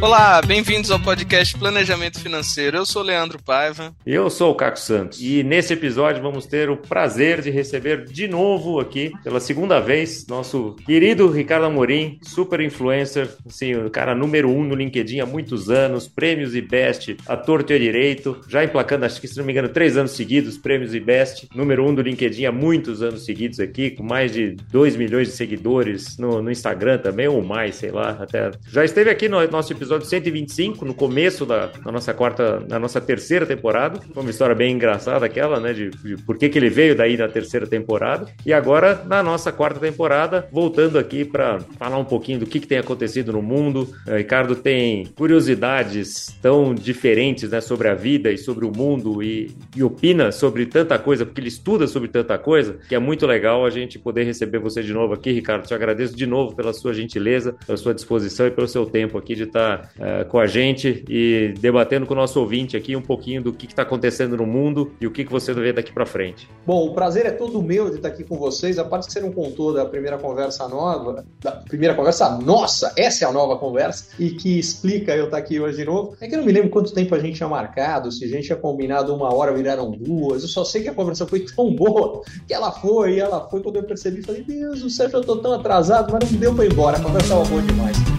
Olá, bem-vindos ao podcast Planejamento Financeiro. Eu sou Leandro Paiva. Eu sou o Caco Santos. E nesse episódio vamos ter o prazer de receber de novo aqui, pela segunda vez, nosso querido Ricardo Amorim, super influencer, assim, o cara número um no LinkedIn há muitos anos, prêmios e best, ator e direito, já emplacando, acho que se não me engano, três anos seguidos, prêmios e best, número um do LinkedIn há muitos anos seguidos aqui, com mais de 2 milhões de seguidores no, no Instagram também, ou mais, sei lá, até. Já esteve aqui no nosso episódio episódio 125, no começo da, da nossa quarta, da nossa terceira temporada. Foi uma história bem engraçada aquela, né? De, de por que, que ele veio daí na terceira temporada. E agora, na nossa quarta temporada, voltando aqui para falar um pouquinho do que, que tem acontecido no mundo. O Ricardo tem curiosidades tão diferentes né, sobre a vida e sobre o mundo e, e opina sobre tanta coisa, porque ele estuda sobre tanta coisa, que é muito legal a gente poder receber você de novo aqui, Ricardo. Te agradeço de novo pela sua gentileza, pela sua disposição e pelo seu tempo aqui de estar uh, com a gente e debatendo com o nosso ouvinte aqui um pouquinho do que está acontecendo no mundo e o que, que você vê daqui para frente. Bom, o prazer é todo meu de estar aqui com vocês. A parte que você não contou da primeira conversa nova, da primeira conversa nossa, essa é a nova conversa, e que explica eu estar aqui hoje de novo, é que eu não me lembro quanto tempo a gente tinha marcado, se a gente tinha combinado uma hora, viraram duas. Eu só sei que a conversa foi tão boa que ela foi, e ela foi quando eu percebi, falei, Deus do céu, eu tô tão atrasado, mas não deu para ir embora. A conversa estava boa demais.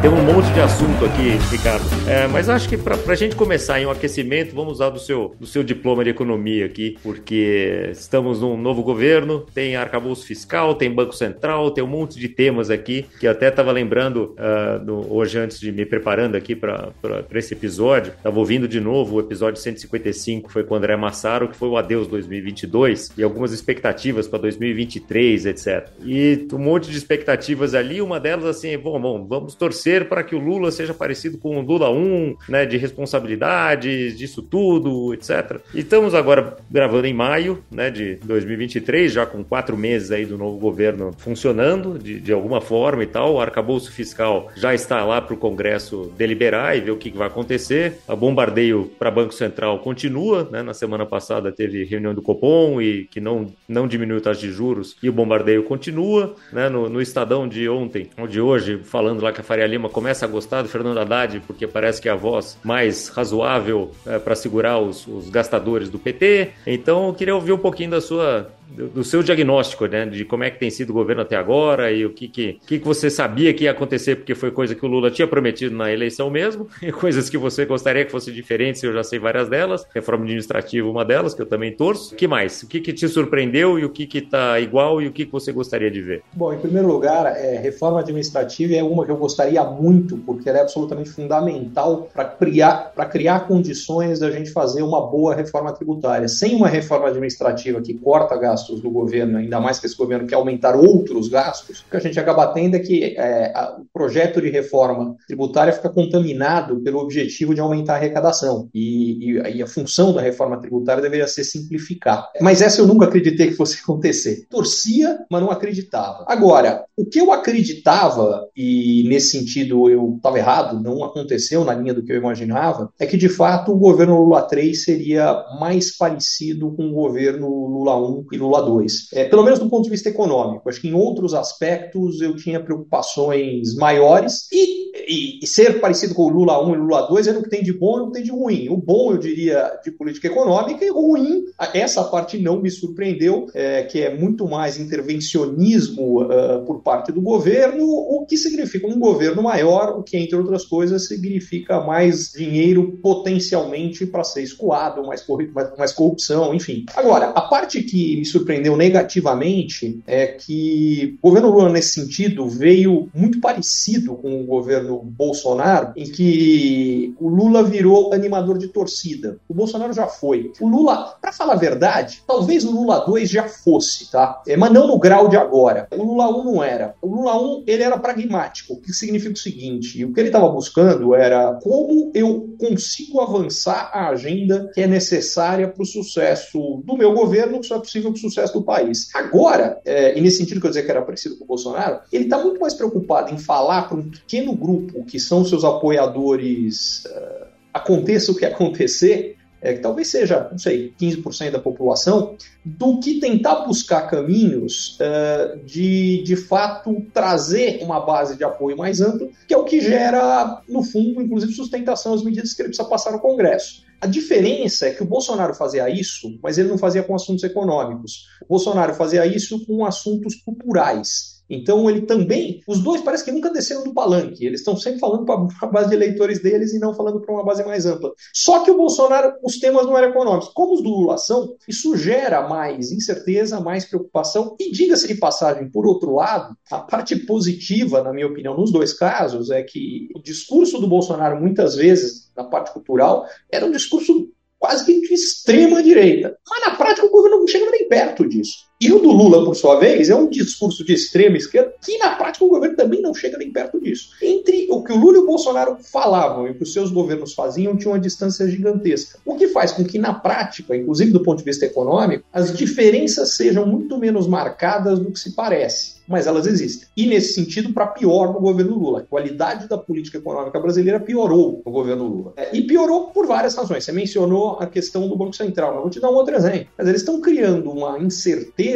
Tem um monte de assunto aqui, Ricardo. É, mas acho que para a gente começar em um aquecimento, vamos usar do seu, do seu diploma de economia aqui, porque estamos num novo governo, tem arcabouço fiscal, tem Banco Central, tem um monte de temas aqui, que até estava lembrando uh, no, hoje antes de me preparando aqui para esse episódio. Estava ouvindo de novo o episódio 155, foi com o André Massaro, que foi o Adeus 2022, e algumas expectativas para 2023, etc. E um monte de expectativas ali, uma delas assim, bom, bom, vamos torcer para que o Lula seja parecido com o Lula 1, né, de responsabilidade, disso tudo, etc. E estamos agora gravando em maio, né, de 2023, já com quatro meses aí do novo governo funcionando de, de alguma forma e tal. O arcabouço fiscal já está lá para o Congresso deliberar e ver o que, que vai acontecer. O bombardeio para Banco Central continua, né? Na semana passada teve reunião do Copom e que não, não diminuiu a taxa de juros e o bombardeio continua, né? No, no Estadão de ontem, ou de hoje, falando lá que a Faria Lima Lima começa a gostar do Fernando Haddad porque parece que é a voz mais razoável é, para segurar os, os gastadores do PT. Então, eu queria ouvir um pouquinho da sua do, seu diagnóstico, né, de como é que tem sido o governo até agora e o que que, que, você sabia que ia acontecer, porque foi coisa que o Lula tinha prometido na eleição mesmo, e coisas que você gostaria que fossem diferentes, eu já sei várias delas, reforma administrativa uma delas, que eu também torço. O que mais? O que, que te surpreendeu e o que que tá igual e o que, que você gostaria de ver? Bom, em primeiro lugar, é, reforma administrativa é uma que eu gostaria muito, porque ela é absolutamente fundamental para criar, criar condições da gente fazer uma boa reforma tributária. Sem uma reforma administrativa que corta gastos gastos do governo, ainda mais que esse governo quer aumentar outros gastos, o que a gente acaba tendo é que é, a, o projeto de reforma tributária fica contaminado pelo objetivo de aumentar a arrecadação. E, e, e, a função da reforma tributária deveria ser simplificar. Mas essa eu nunca acreditei que fosse acontecer. Torcia, mas não acreditava. Agora, o que eu acreditava, e nesse sentido eu estava errado, não aconteceu na linha do que eu imaginava, é que de fato o governo Lula 3 seria mais parecido com o governo Lula 1 e Lula Lula 2. É, pelo menos do ponto de vista econômico. Acho que em outros aspectos eu tinha preocupações maiores e, e, e ser parecido com o Lula 1 e Lula 2 é no que tem de bom e no que tem de ruim. O bom, eu diria, de política econômica e ruim, essa parte não me surpreendeu, é, que é muito mais intervencionismo uh, por parte do governo, o que significa um governo maior, o que, entre outras coisas, significa mais dinheiro potencialmente para ser escoado, mais, mais corrupção, enfim. Agora, a parte que me surpreendeu negativamente é que o governo Lula, nesse sentido, veio muito parecido com o governo Bolsonaro, em que o Lula virou animador de torcida. O Bolsonaro já foi. O Lula, para falar a verdade, talvez o Lula 2 já fosse, tá? É, mas não no grau de agora. O Lula 1 não era. O Lula 1, ele era pragmático, o que significa o seguinte, o que ele estava buscando era como eu consigo avançar a agenda que é necessária para o sucesso do meu governo, que só é possível o sucesso do país. Agora, é, e nesse sentido que eu dizer que era parecido com o Bolsonaro, ele está muito mais preocupado em falar para um pequeno grupo que são seus apoiadores. Uh, aconteça o que acontecer, é, que talvez seja, não sei, 15% da população, do que tentar buscar caminhos uh, de, de fato, trazer uma base de apoio mais ampla, que é o que gera, no fundo, inclusive, sustentação às medidas que ele precisa passar no Congresso. A diferença é que o Bolsonaro fazia isso, mas ele não fazia com assuntos econômicos. O Bolsonaro fazia isso com assuntos culturais. Então ele também, os dois parece que nunca desceram do palanque, eles estão sempre falando para a base de eleitores deles e não falando para uma base mais ampla. Só que o Bolsonaro, os temas não eram econômicos. Como os do Lula são, isso gera mais incerteza, mais preocupação e diga-se de passagem, por outro lado, a parte positiva, na minha opinião, nos dois casos, é que o discurso do Bolsonaro muitas vezes na parte cultural era um discurso quase que de extrema direita. Mas na prática o governo não chega nem perto disso. E o do Lula, por sua vez, é um discurso de extrema esquerda que, na prática, o governo também não chega nem perto disso. Entre o que o Lula e o Bolsonaro falavam e o que os seus governos faziam, tinha uma distância gigantesca. O que faz com que, na prática, inclusive do ponto de vista econômico, as diferenças sejam muito menos marcadas do que se parece mas elas existem. E nesse sentido, para pior no governo Lula. A qualidade da política econômica brasileira piorou no governo Lula. É, e piorou por várias razões. Você mencionou a questão do Banco Central, mas vou te dar um outro exemplo. Mas eles estão criando uma incerteza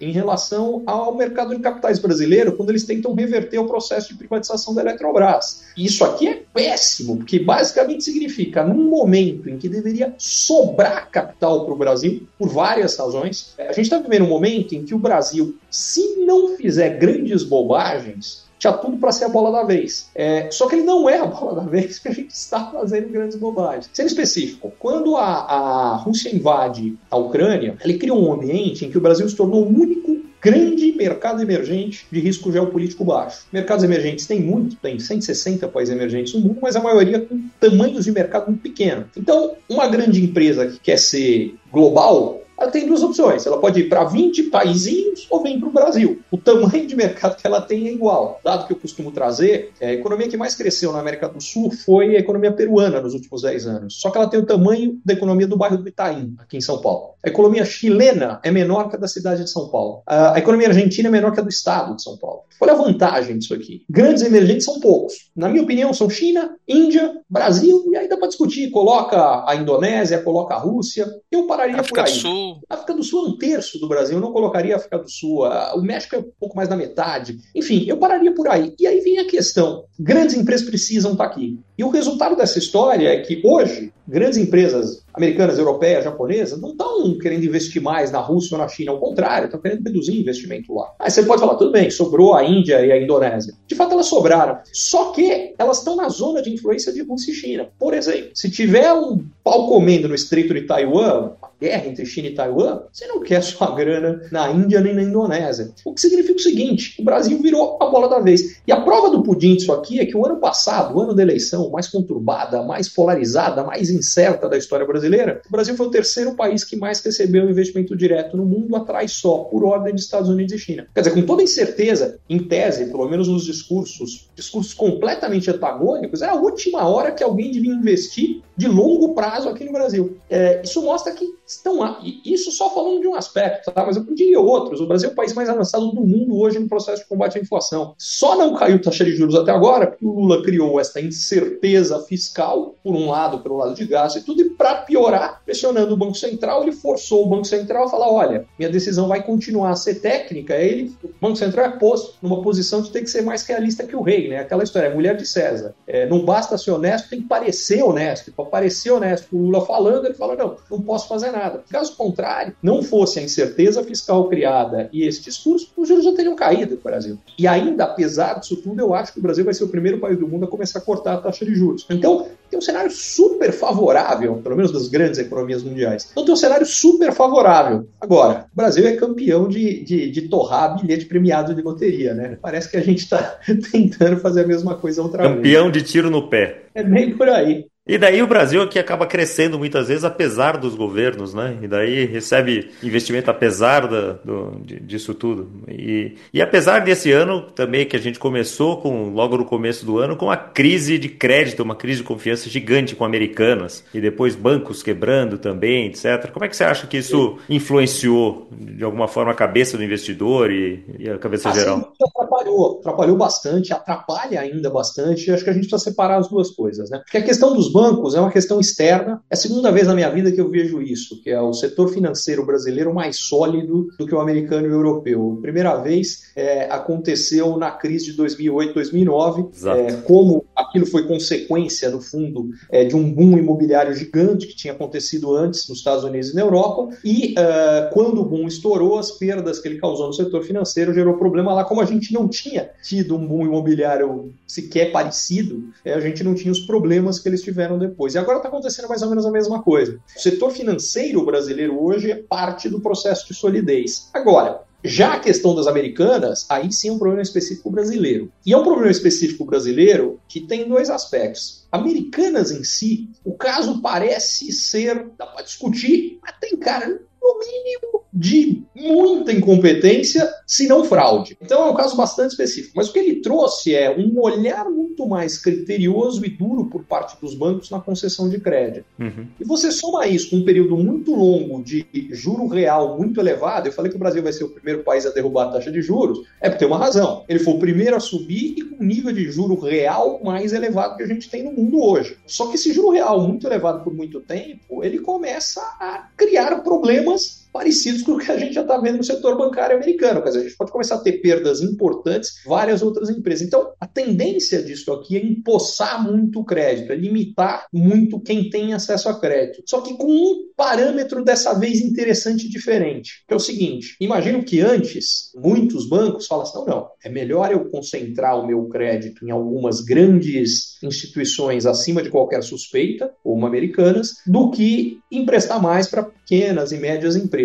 em relação ao mercado de capitais brasileiro quando eles tentam reverter o processo de privatização da Eletrobras. Isso aqui é péssimo, porque basicamente significa, num momento em que deveria sobrar capital para o Brasil, por várias razões, a gente está vivendo um momento em que o Brasil, se não fizer grandes bobagens, tinha tudo para ser a bola da vez. É, só que ele não é a bola da vez porque a gente está fazendo grandes bobagens. Sendo específico, quando a, a Rússia invade a Ucrânia, ele cria um ambiente em que o Brasil se tornou o único grande mercado emergente de risco geopolítico baixo. Mercados emergentes tem muito, tem 160 países emergentes no mundo, mas a maioria com tamanhos de mercado muito pequeno. Então, uma grande empresa que quer ser global, ela tem duas opções. Ela pode ir para 20 países ou vem para o Brasil. O tamanho de mercado que ela tem é igual. Dado que eu costumo trazer, é, a economia que mais cresceu na América do Sul foi a economia peruana nos últimos 10 anos. Só que ela tem o tamanho da economia do bairro do Itaim, aqui em São Paulo. A economia chilena é menor que a da cidade de São Paulo. A economia argentina é menor que a do estado de São Paulo. É a vantagem disso aqui? Grandes emergentes são poucos. Na minha opinião, são China, Índia, Brasil, e aí dá para discutir. Coloca a Indonésia, coloca a Rússia. Eu pararia África por aí. Do A África do Sul é um terço do Brasil, eu não colocaria a África do Sul. O México é um pouco mais da metade. Enfim, eu pararia por aí. E aí vem a questão: grandes empresas precisam estar aqui. E o resultado dessa história é que hoje, grandes empresas americanas, europeias, japonesas, não estão querendo investir mais na Rússia ou na China, ao contrário, estão querendo reduzir investimento lá. Aí você pode falar, tudo bem, sobrou a Índia e a Indonésia. De fato, elas sobraram. Só que elas estão na zona de influência de Rússia e China. Por exemplo, se tiver um pau comendo no Estreito de Taiwan, guerra entre China e Taiwan, você não quer sua grana na Índia nem na Indonésia. O que significa o seguinte: o Brasil virou a bola da vez. E a prova do pudim disso aqui é que o ano passado, o ano da eleição mais conturbada, mais polarizada, mais incerta da história brasileira, o Brasil foi o terceiro país que mais recebeu investimento direto no mundo, atrás só, por ordem dos Estados Unidos e China. Quer dizer, com toda incerteza, em tese, pelo menos nos discursos, discursos completamente antagônicos, é a última hora que alguém devia investir de longo prazo aqui no Brasil. É, isso mostra que estão isso só falando de um aspecto, tá? mas eu diria outros. O Brasil é o país mais avançado do mundo hoje no processo de combate à inflação. Só não caiu taxa de juros até agora porque o Lula criou essa incerteza fiscal, por um lado, pelo lado de gasto e tudo, e para piorar, pressionando o Banco Central, ele forçou o Banco Central a falar: olha, minha decisão vai continuar a ser técnica. Ele, o Banco Central é posto numa posição de ter que ser mais realista que o rei, né? Aquela história, é mulher de César. É, não basta ser honesto, tem que parecer honesto. Para parecer honesto, o Lula falando, ele fala: não, não posso fazer nada. Caso contrário, não fosse a incerteza fiscal criada e esse discurso, os juros já teriam caído no Brasil. E ainda, apesar disso tudo, eu acho que o Brasil vai ser o primeiro país do mundo a começar a cortar a taxa de juros. Então, tem um cenário super favorável, pelo menos das grandes economias mundiais. Então tem um cenário super favorável. Agora, o Brasil é campeão de, de, de torrar bilhete premiado de loteria, né? Parece que a gente está tentando fazer a mesma coisa outra campeão vez. Campeão de tiro no pé. É bem por aí. E daí o Brasil aqui acaba crescendo muitas vezes apesar dos governos, né? E daí recebe investimento apesar da, do, disso tudo. E, e apesar desse ano também que a gente começou com logo no começo do ano com a crise de crédito, uma crise de confiança gigante com americanas e depois bancos quebrando também, etc. Como é que você acha que isso influenciou de alguma forma a cabeça do investidor e, e a cabeça assim, geral? Atrapalhou, atrapalhou bastante, atrapalha ainda bastante. Acho que a gente precisa separar as duas coisas, né? Porque a questão dos bancos é uma questão externa. É a segunda vez na minha vida que eu vejo isso, que é o setor financeiro brasileiro mais sólido do que o americano e o europeu. Primeira vez é, aconteceu na crise de 2008, 2009, é, como aquilo foi consequência, no fundo, é, de um boom imobiliário gigante que tinha acontecido antes nos Estados Unidos e na Europa, e uh, quando o boom estourou, as perdas que ele causou no setor financeiro gerou problema lá, como a gente não tinha tido um boom imobiliário sequer parecido, é, a gente não tinha os problemas que eles tiveram depois. E agora está acontecendo mais ou menos a mesma coisa. O setor financeiro brasileiro hoje é parte do processo de solidez. Agora, já a questão das americanas, aí sim é um problema específico brasileiro. E é um problema específico brasileiro que tem dois aspectos. Americanas em si, o caso parece ser, dá para discutir, mas tem cara no mínimo de muita incompetência, se não fraude. Então é um caso bastante específico. Mas o que ele trouxe é um olhar muito mais criterioso e duro por parte dos bancos na concessão de crédito. Uhum. E você soma isso com um período muito longo de juro real muito elevado. Eu falei que o Brasil vai ser o primeiro país a derrubar a taxa de juros. É por ter uma razão. Ele foi o primeiro a subir e com um nível de juro real mais elevado que a gente tem no mundo hoje. Só que esse juro real muito elevado por muito tempo, ele começa a criar problemas anos parecidos com o que a gente já está vendo no setor bancário americano. Quer dizer, a gente pode começar a ter perdas importantes, várias outras empresas. Então, a tendência disso aqui é empossar muito o crédito, é limitar muito quem tem acesso a crédito. Só que com um parâmetro dessa vez interessante e diferente, que é o seguinte: imagino que antes muitos bancos falassem, não, não, é melhor eu concentrar o meu crédito em algumas grandes instituições acima de qualquer suspeita, como americanas, do que emprestar mais para pequenas e médias empresas.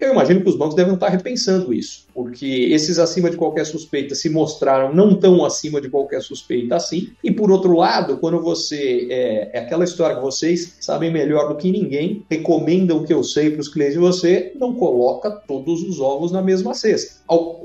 Eu imagino que os bancos devem estar repensando isso, porque esses acima de qualquer suspeita se mostraram não tão acima de qualquer suspeita assim. E por outro lado, quando você. É, é aquela história que vocês sabem melhor do que ninguém, recomendam o que eu sei para os clientes de você, não coloca todos os ovos na mesma cesta.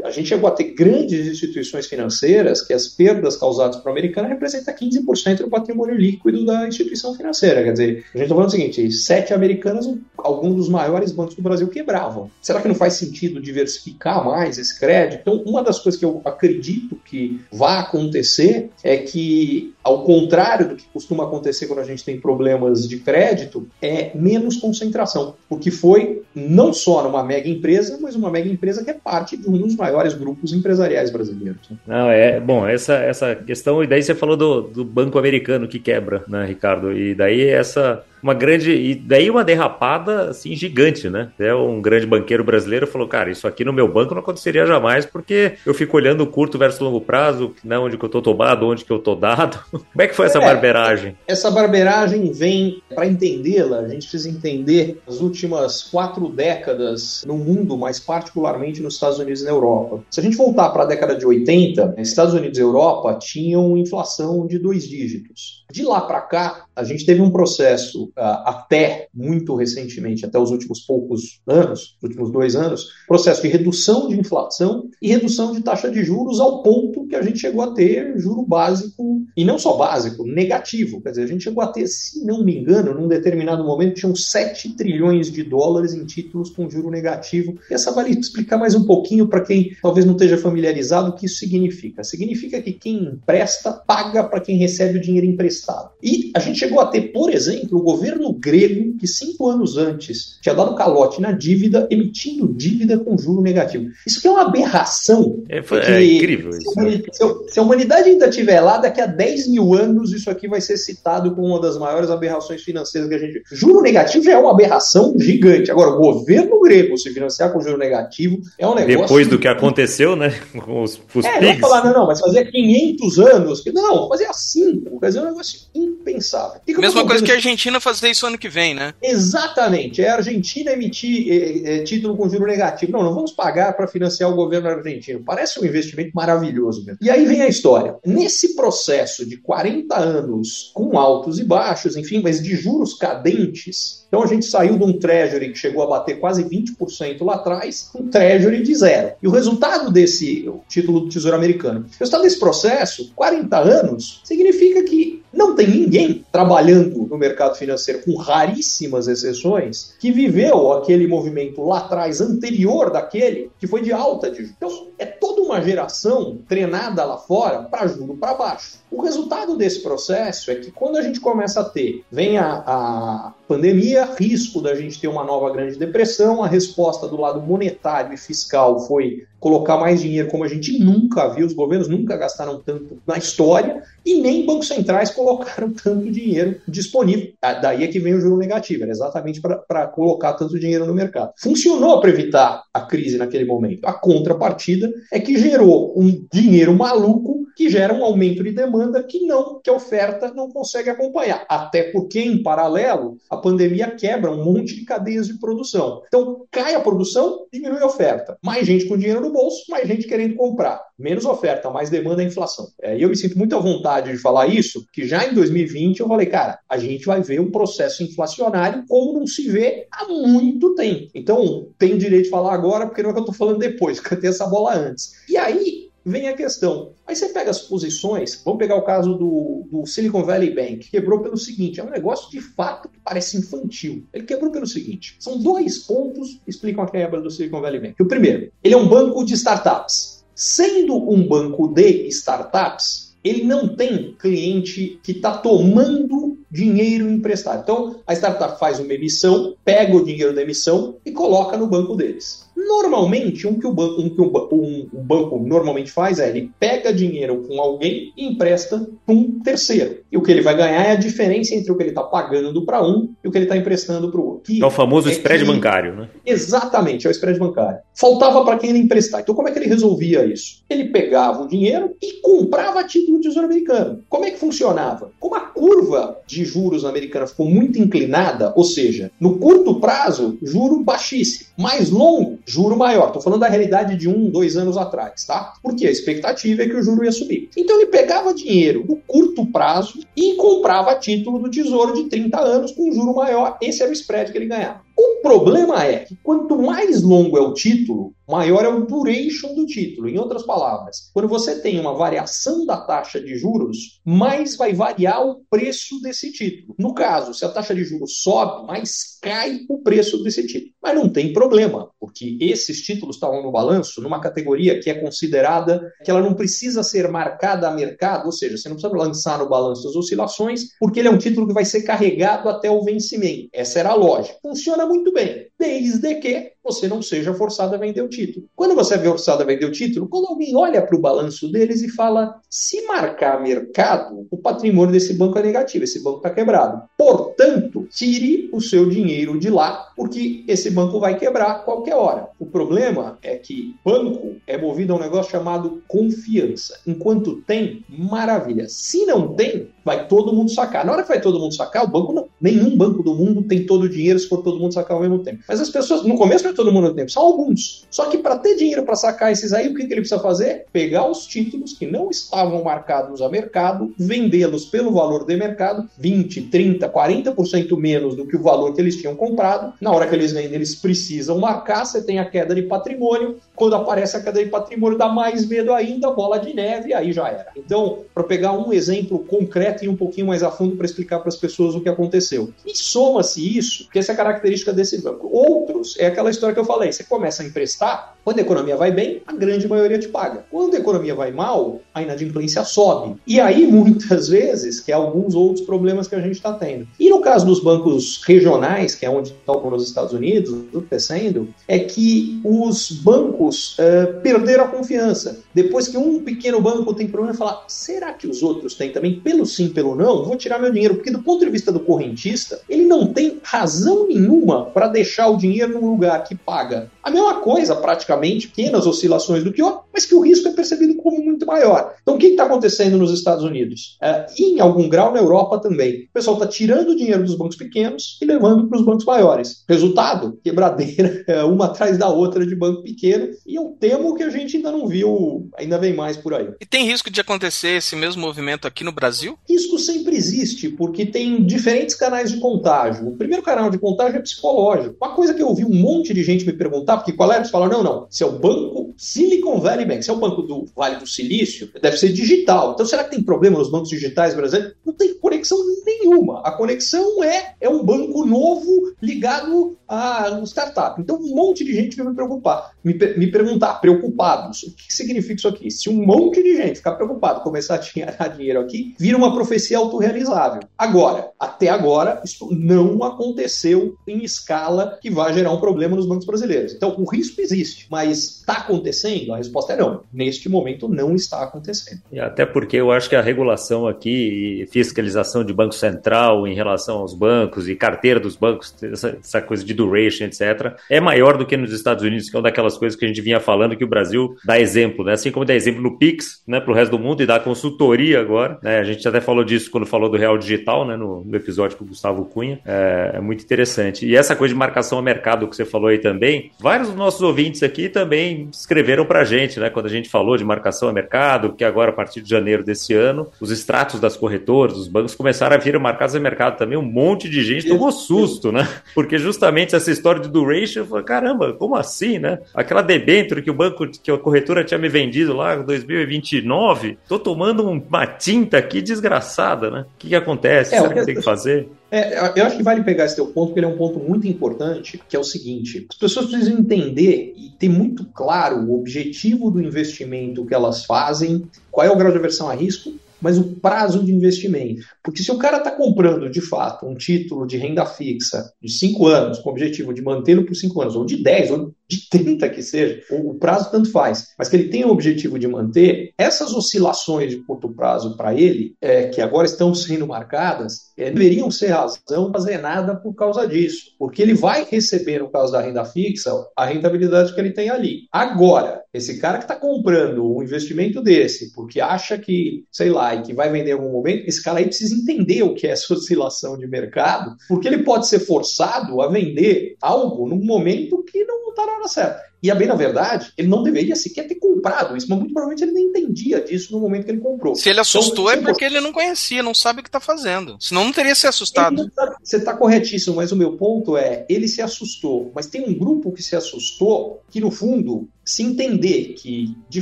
A gente chegou a ter grandes instituições financeiras que as perdas causadas para a americana representam 15% do patrimônio líquido da instituição financeira. Quer dizer, a gente está falando o seguinte: sete americanas, alguns dos maiores bancos do Brasil quebravam. Será que não faz sentido diversificar mais esse crédito? Então, uma das coisas que eu acredito que vai acontecer é que, ao contrário do que costuma acontecer quando a gente tem problemas de crédito, é menos concentração. Porque foi não só numa mega empresa, mas uma mega empresa que é parte de um dos maiores grupos empresariais brasileiros. Não, é bom, essa, essa questão, e daí você falou do, do banco americano que quebra, né, Ricardo? E daí essa uma grande. E daí uma derrapada assim gigante, né? É um grande banqueiro brasileiro falou: cara, isso aqui no meu banco não aconteceria jamais, porque eu fico olhando curto versus longo prazo, né, onde que eu tô tomado, onde que eu tô dado. Como é que foi essa é, barbeiragem? Essa barbeiragem vem, para entendê-la, a gente precisa entender as últimas quatro décadas no mundo, mas particularmente nos Estados Unidos e na Europa. Se a gente voltar para a década de 80, Estados Unidos e Europa tinham inflação de dois dígitos. De lá para cá, a gente teve um processo uh, até muito recentemente, até os últimos poucos anos, últimos dois anos, processo de redução de inflação e redução de taxa de juros ao ponto que a gente chegou a ter juro básico, e não só básico, negativo. Quer dizer, a gente chegou a ter, se não me engano, num determinado momento, tinham 7 trilhões de dólares em títulos com juro negativo. E essa vale explicar mais um pouquinho para quem talvez não esteja familiarizado o que isso significa. Significa que quem empresta paga para quem recebe o dinheiro emprestado. E a gente chegou a ter, por exemplo, o governo grego, que cinco anos antes tinha dado calote na dívida, emitindo dívida com juro negativo. Isso é uma aberração. É, foi, é incrível isso. Se, a humanidade ainda estiver lá, daqui a 10 mil anos, isso aqui vai ser citado como uma das maiores aberrações financeiras que a gente. Juro negativo já é uma aberração gigante. Agora, o governo grego se financiar com juro negativo é um negócio. Depois do que aconteceu, né? Com os, os é, não falar, não, não, mas fazia 500 anos. Não, fazia 5. Quer dizer, é um negócio impensável. Mesma coisa que a Argentina fazer isso ano que vem, né? Exatamente. É a Argentina emitir é, é, título com juro negativo. Não, não vamos pagar para financiar o governo argentino. Parece um investimento maravilhoso mesmo. E aí vem a história. Nesse processo de 40 anos, com altos e baixos, enfim, mas de juros cadentes, então a gente saiu de um treasury que chegou a bater quase 20% lá atrás, um treasury de zero. E o resultado desse título do Tesouro Americano, o resultado desse processo, 40 anos, significa que não tem ninguém trabalhando no mercado financeiro, com raríssimas exceções, que viveu aquele movimento lá atrás, anterior daquele, que foi de alta. De... Então, é todo uma geração treinada lá fora para juro para baixo. O resultado desse processo é que quando a gente começa a ter, vem a, a pandemia, risco da gente ter uma nova grande depressão, a resposta do lado monetário e fiscal foi colocar mais dinheiro como a gente nunca viu, os governos nunca gastaram tanto na história e nem bancos centrais colocaram tanto dinheiro disponível. Ah, daí é que vem o juro negativo, era exatamente para colocar tanto dinheiro no mercado. Funcionou para evitar a crise naquele momento. A contrapartida é que gerou um dinheiro maluco que gera um aumento de demanda que não, que a oferta não consegue acompanhar. Até porque, em paralelo, a pandemia quebra um monte de cadeias de produção. Então, cai a produção, diminui a oferta. Mais gente com dinheiro no bolso, mais gente querendo comprar. Menos oferta, mais demanda é inflação. É, e eu me sinto muito à vontade de falar isso, que já em 2020 eu falei, cara, a gente vai ver um processo inflacionário como não se vê há muito tempo. Então, tenho direito de falar agora, porque não é que eu estou falando depois, porque eu tenho essa bola antes. E aí, vem a questão. Aí você pega as posições, vamos pegar o caso do, do, Silicon Valley Bank, quebrou pelo seguinte, é um negócio de fato que parece infantil. Ele quebrou pelo seguinte, são dois pontos que explicam a quebra do Silicon Valley Bank. O primeiro, ele é um banco de startups. Sendo um banco de startups, ele não tem cliente que está tomando dinheiro emprestado. Então, a startup faz uma emissão, pega o dinheiro da emissão e coloca no banco deles. Normalmente, um que, o banco, um que um, um banco normalmente faz é ele pega dinheiro com alguém e empresta para um terceiro. E o que ele vai ganhar é a diferença entre o que ele está pagando para um e o que ele está emprestando para o outro. é o famoso é spread que... bancário, né? Exatamente, é o spread bancário. Faltava para quem ele emprestar. Então, como é que ele resolvia isso? Ele pegava o dinheiro e comprava título do Tesouro Americano. Como é que funcionava? Como a curva de juros americana ficou muito inclinada, ou seja, no curto prazo, juro baixíssimo. Mais longo, juro maior. Estou falando da realidade de um, dois anos atrás, tá? Porque a expectativa é que o juro ia subir. Então ele pegava dinheiro no curto prazo e comprava título do tesouro de 30 anos com juro maior. Esse era o spread que ele ganhava. O problema é que quanto mais longo é o título, maior é o duration do título. Em outras palavras, quando você tem uma variação da taxa de juros, mais vai variar o preço desse título. No caso, se a taxa de juros sobe, mais cai o preço desse título. Mas não tem problema, porque esses títulos estavam no balanço numa categoria que é considerada que ela não precisa ser marcada a mercado, ou seja, você não precisa lançar no balanço as oscilações, porque ele é um título que vai ser carregado até o vencimento. Essa era a lógica. Funciona muito bem, desde que você não seja forçado a vender o título. Quando você é forçado a vender o título, quando alguém olha para o balanço deles e fala: se marcar mercado, o patrimônio desse banco é negativo, esse banco está quebrado. Portanto, tire o seu dinheiro de lá, porque esse banco vai quebrar qualquer hora. O problema é que banco é movido a um negócio chamado confiança. Enquanto tem, maravilha. Se não tem, vai todo mundo sacar. Na hora que vai todo mundo sacar, o banco não. Nenhum banco do mundo tem todo o dinheiro se for todo mundo sacar ao mesmo tempo. Mas as pessoas, no começo não é todo mundo tempo, são alguns. Só que para ter dinheiro para sacar esses aí, o que, que ele precisa fazer? Pegar os títulos que não estavam marcados a mercado, vendê-los pelo valor de mercado, 20, 30, 40% menos do que o valor que eles tinham comprado. Na hora que eles vendem, eles precisam marcar, você tem a queda de patrimônio. Quando aparece a queda de patrimônio, dá mais medo ainda, bola de neve, aí já era. Então, para pegar um exemplo concreto e um pouquinho mais a fundo para explicar para as pessoas o que aconteceu. E soma-se isso, que essa é a característica desse banco. Outros, é aquela história que eu falei, você começa a emprestar, quando a economia vai bem, a grande maioria te paga. Quando a economia vai mal, a inadimplência sobe. E aí, muitas vezes, que é alguns outros problemas que a gente está tendo. E no caso dos bancos regionais, que é onde estão nos Estados Unidos, acontecendo, é que os bancos uh, perderam a confiança. Depois que um pequeno banco tem problema, falar, será que os outros têm também? Pelo sim, pelo não, vou tirar meu dinheiro. Porque do ponto de vista do correntista, ele não tem razão nenhuma para deixar o dinheiro num lugar que paga a mesma coisa, praticamente, pequenas oscilações do que outro, mas que o risco é percebido como muito maior. Então, o que está acontecendo nos Estados Unidos? É, e, em algum grau, na Europa também. O pessoal está tirando o dinheiro dos bancos pequenos e levando para os bancos maiores. Resultado? Quebradeira, é, uma atrás da outra de banco pequeno. E eu temo que a gente ainda não viu, ainda vem mais por aí. E tem risco de acontecer esse mesmo movimento aqui no Brasil? Risco sempre existe, porque tem diferentes canais de contágio. O primeiro canal de contágio é psicológico. Uma coisa que eu ouvi um monte de gente me perguntar, porque? Eles falaram, não, não, se é o banco Silicon Valley Bank. Se é o banco do Vale do Silício, deve ser digital. Então, será que tem problema nos bancos digitais brasileiros? Não tem conexão nenhuma. A conexão é, é um banco novo ligado a um startup. Então, um monte de gente vai me preocupar, me, me perguntar, preocupados. O que significa isso aqui? Se um monte de gente ficar preocupado, começar a tirar dinheiro aqui, vira uma profecia autorrealizável. Agora, até agora, isso não aconteceu em escala que vai gerar um problema nos bancos brasileiros. Então, o risco existe, mas está acontecendo? A resposta é não. Neste momento, não está acontecendo. E até porque eu acho que a regulação aqui fiscalização de Banco Central em relação aos bancos e carteira dos bancos, essa, essa coisa de duration, etc., é maior do que nos Estados Unidos, que é uma daquelas coisas que a gente vinha falando que o Brasil dá exemplo, né? Assim como dá exemplo no Pix, né, para o resto do mundo e dá consultoria agora, né? A gente até falou disso quando falou do Real Digital, né, no, no episódio com o Gustavo Cunha. É, é, muito interessante. E essa coisa de marcação a mercado que você falou aí também, vários dos nossos ouvintes aqui também escreveram para a gente, né, quando a gente falou de marcação a mercado, que agora a partir de janeiro desse ano, os extratos das corretoras, os bancos começaram a vir marcados a mercado também. Um monte de gente tomou susto, né? Porque justamente essa história de duration, eu falei, caramba, como assim, né? Aquela debênture que o banco, que a corretora tinha me vendido lá em 2029, tô tomando uma tinta aqui desgraçada, né? O que, que acontece? É, Será que, que tem que fazer? É, eu acho que vale pegar esse teu ponto, porque ele é um ponto muito importante, que é o seguinte: as pessoas precisam entender e ter muito claro o objetivo do investimento que elas fazem, qual é o grau de aversão a risco mas o prazo de investimento. Porque se o cara está comprando, de fato, um título de renda fixa de 5 anos, com o objetivo de mantê-lo por 5 anos, ou de 10, ou de 30 que seja, o prazo tanto faz, mas que ele tem o objetivo de manter, essas oscilações de curto prazo para ele, é, que agora estão sendo marcadas, é, deveriam ser razão fazer nada por causa disso. Porque ele vai receber, no caso da renda fixa, a rentabilidade que ele tem ali. Agora, esse cara que está comprando um investimento desse, porque acha que, sei lá, e que vai vender em algum momento, esse cara aí precisa entender o que é essa oscilação de mercado, porque ele pode ser forçado a vender algo num momento que não está na hora certa. E, a bem na verdade, ele não deveria sequer ter comprado isso, mas muito provavelmente ele nem entendia disso no momento que ele comprou. Se ele assustou então, é porque ele não conhecia, não sabe o que está fazendo. Senão não teria se assustado. Tá, você está corretíssimo, mas o meu ponto é, ele se assustou, mas tem um grupo que se assustou que, no fundo, se entender que, de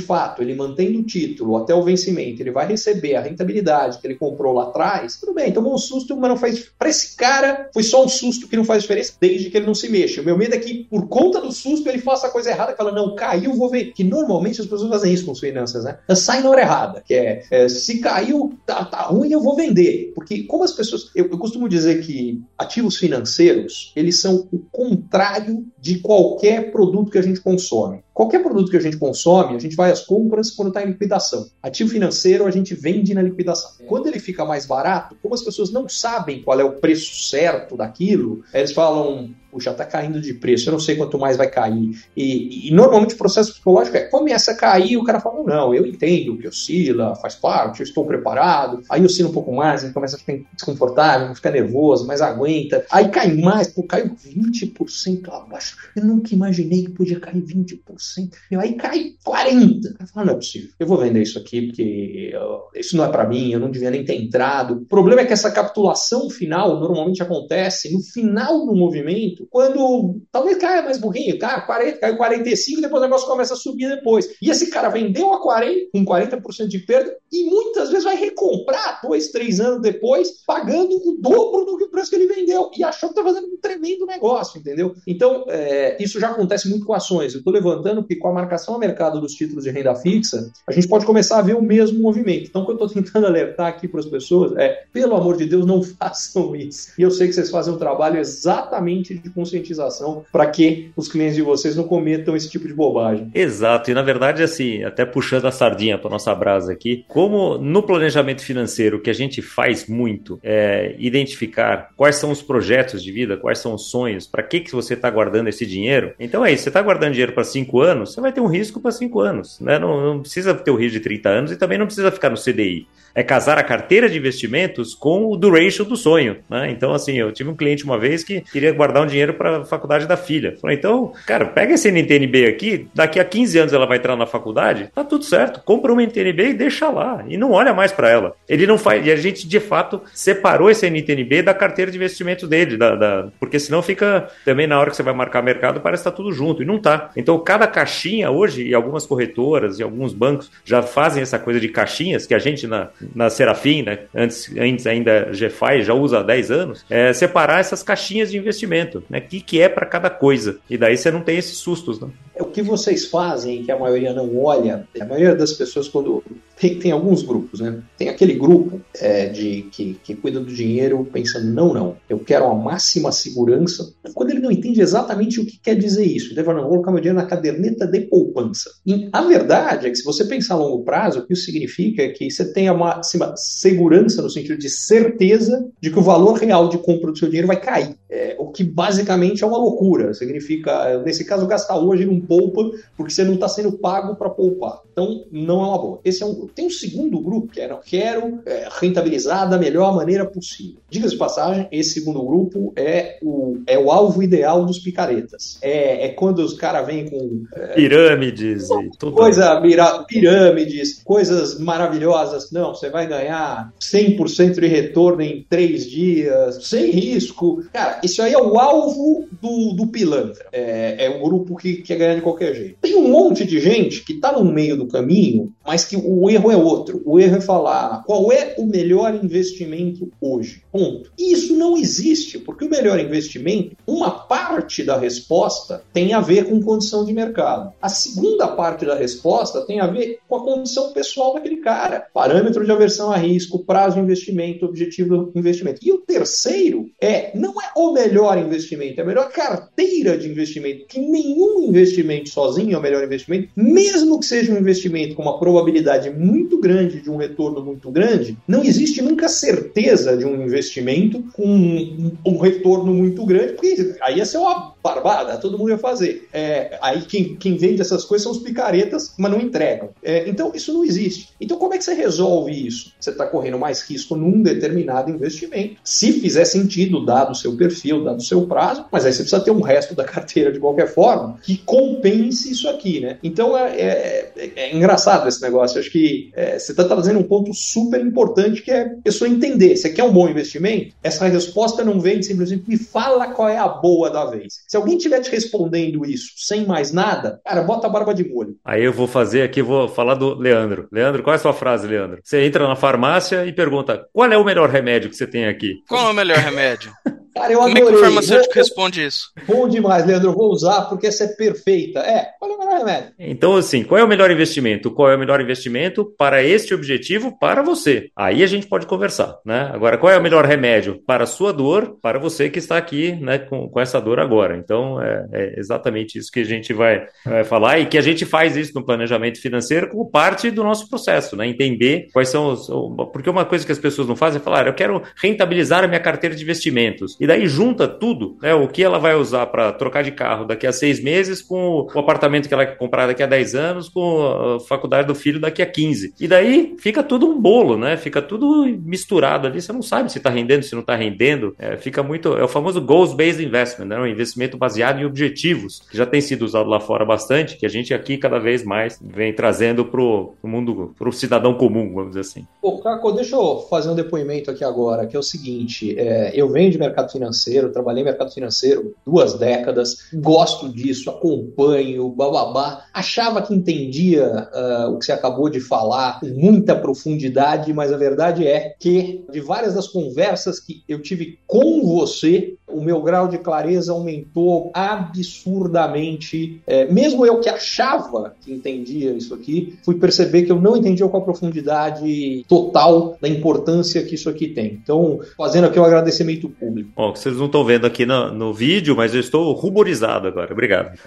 fato, ele mantendo o título até o vencimento, ele vai receber a rentabilidade que ele comprou lá atrás, tudo bem, tomou um susto, mas não faz. Para esse cara, foi só um susto que não faz diferença desde que ele não se mexa. O meu medo é que, por conta do susto, ele faça a coisa errada, que fala, não, caiu, vou ver. Que normalmente as pessoas fazem isso com as finanças, né? Sai na hora errada, que é, é se caiu, tá, tá, ruim, eu vou vender. Porque, como as pessoas. Eu, eu costumo dizer que ativos financeiros, eles são o contrário de qualquer produto que a gente consome. Qualquer produto que a gente consome, a gente vai às compras quando está em liquidação. Ativo financeiro, a gente vende na liquidação. Quando ele fica mais barato, como as pessoas não sabem qual é o preço certo daquilo, eles falam, puxa, está caindo de preço, eu não sei quanto mais vai cair. E, e, normalmente o processo psicológico é, começa a cair, o cara fala, não, eu entendo que oscila, faz parte, eu estou preparado. Aí oscila um pouco mais, ele começa a ficar desconfortável, fica nervoso, mas aguenta. Aí cai mais, pô, caiu 20% abaixo. Eu nunca imaginei que podia cair 20%. Aí cai 40%. O cara fala, não é possível, eu vou vender isso aqui porque uh, isso não é para mim, eu não devia nem ter entrado. O problema é que essa capitulação final normalmente acontece no final do movimento quando talvez caia mais burrinho, tá? 40, caiu 45, depois o negócio começa a subir depois. E esse cara vendeu a 40, com 40% de perda, e muitas vezes vai recomprar dois, três anos depois, pagando o dobro do preço que ele vendeu, e achou que tá fazendo um tremendo negócio, entendeu? Então, é, isso já acontece muito com ações. Eu estou levantando porque com a marcação a mercado dos títulos de renda fixa, a gente pode começar a ver o mesmo movimento. Então, o que eu estou tentando alertar aqui para as pessoas é, pelo amor de Deus, não façam isso. E eu sei que vocês fazem um trabalho exatamente de conscientização para que os clientes de vocês não cometam esse tipo de bobagem. Exato, e na verdade, assim, até puxando a sardinha para nossa brasa aqui, como no planejamento financeiro que a gente faz muito é identificar quais são os projetos de vida, quais são os sonhos, para que, que você está guardando esse dinheiro. Então é isso, você está guardando dinheiro para cinco anos, você vai ter um risco para cinco anos. Né? Não, não precisa ter o risco de 30 anos e também não precisa ficar no CDI é casar a carteira de investimentos com o duration do sonho. Né? Então, assim, eu tive um cliente uma vez que queria guardar um dinheiro para a faculdade da filha. Falei, então, cara, pega esse NTNB aqui, daqui a 15 anos ela vai entrar na faculdade, tá tudo certo, compra uma NTNB e deixa lá. E não olha mais para ela. Ele não faz. E a gente, de fato, separou esse NTNB da carteira de investimento dele, da, da... porque senão fica também na hora que você vai marcar mercado, parece que tá tudo junto. E não tá. Então, cada caixinha hoje, e algumas corretoras e alguns bancos já fazem essa coisa de caixinhas, que a gente na, na Serafim, né, antes, antes ainda GFI, já usa há 10 anos, é separar essas caixinhas de investimento, né? O que, que é para cada coisa. E daí você não tem esses sustos, né? É o que vocês fazem que a maioria não olha. A maioria das pessoas, quando. Tem, tem alguns grupos, né? Tem aquele grupo é, de que, que cuida do dinheiro pensando, não, não, eu quero a máxima segurança. Quando ele não entende exatamente o que quer dizer isso, ele fala, não, vou colocar meu dinheiro na caderneta de poupança. E a verdade é que se você pensar a longo prazo, o que isso significa é que você tem a máxima segurança no sentido de certeza de que o valor real de compra do seu dinheiro vai cair. É, o que basicamente é uma loucura. Significa, nesse caso, gastar hoje não poupa porque você não está sendo pago para poupar. Então, não é uma boa. Esse é um grupo. Tem um segundo grupo que não quero é, rentabilizar da melhor maneira possível. Diga-se de passagem, esse segundo grupo é o, é o alvo ideal dos picaretas. É, é quando os caras vêm com... É, pirâmides e tudo. Coisa, pirâmides, coisas maravilhosas. Não, você vai ganhar 100% de retorno em três dias, sem risco. Cara, isso aí é o alvo do, do pilantra. É, é um grupo que quer ganhar de qualquer jeito. Tem um monte de gente que está no meio do caminho, mas que o erro é outro. O erro é falar qual é o melhor investimento hoje. Ponto. E isso não existe, porque o melhor investimento, uma parte da resposta tem a ver com condição de mercado. A segunda parte da resposta tem a ver com a condição pessoal daquele cara. Parâmetro de aversão a risco, prazo de investimento, objetivo do investimento. E o terceiro é, não é o melhor investimento, é a melhor carteira de investimento, que nenhum investimento sozinho é o melhor investimento, mesmo que seja um investimento com uma probabilidade muito grande de um retorno muito grande, não existe nunca certeza de um investimento com um, um retorno muito grande, porque aí ia ser uma barbada, todo mundo ia fazer. É, aí quem, quem vende essas coisas são os picaretas, mas não entregam. É, então isso não existe. Então como é que você resolve isso? Você está correndo mais risco num determinado investimento, se fizer sentido, dado o seu perfil, dado o seu prazo, mas aí você precisa ter um resto da carteira de qualquer forma que compense isso aqui, né? Então é, é, é, é engraçado esse negócio. Eu acho que é, você está trazendo um ponto super importante que é a pessoa entender. Você quer um bom investimento? Essa resposta não vem simplesmente me fala qual é a boa da vez. Se alguém estiver te respondendo isso sem mais nada, cara, bota a barba de molho. Aí eu vou fazer aqui, vou falar do Leandro. Leandro, qual é a sua frase, Leandro? Você entra na farmácia e pergunta: qual é o melhor remédio que você tem aqui? Qual é o melhor remédio? Cara, eu Como adorei. é que o farmacêutico vou... responde isso? Bom demais, Leandro. Eu vou usar porque essa é perfeita. É, qual é o melhor remédio? Então, assim, qual é o melhor investimento? Qual é o melhor investimento para este objetivo para você? Aí a gente pode conversar, né? Agora, qual é o melhor remédio para a sua dor, para você que está aqui, né, com, com essa dor agora? Então, é, é exatamente isso que a gente vai, vai, falar e que a gente faz isso no planejamento financeiro como parte do nosso processo, né? Entender quais são os. Porque uma coisa que as pessoas não fazem é falar, eu quero rentabilizar a minha carteira de investimentos. E daí junta tudo, né? O que ela vai usar para trocar de carro daqui a seis meses com o apartamento que ela quer comprar daqui a 10 anos, com a faculdade do filho daqui a 15. E daí fica tudo um bolo, né? Fica tudo misturado ali. Você não sabe se está rendendo, se não está rendendo. É, fica muito. É o famoso goals-based investment, né? Um investimento baseado em objetivos, que já tem sido usado lá fora bastante, que a gente aqui cada vez mais vem trazendo para o mundo, para o cidadão comum, vamos dizer assim. Ô, Caco, deixa eu fazer um depoimento aqui agora, que é o seguinte: é, eu venho de mercado financeiro, trabalhei em mercado financeiro duas décadas, gosto disso, acompanho, bababá. Achava que entendia uh, o que você acabou de falar com muita profundidade, mas a verdade é que de várias das conversas que eu tive com você, o meu grau de clareza aumentou absurdamente. É, mesmo eu que achava que entendia isso aqui, fui perceber que eu não entendia com a profundidade total da importância que isso aqui tem. Então, fazendo aqui o um agradecimento público. Bom, vocês não estão vendo aqui no, no vídeo, mas eu estou ruborizado agora. Obrigado.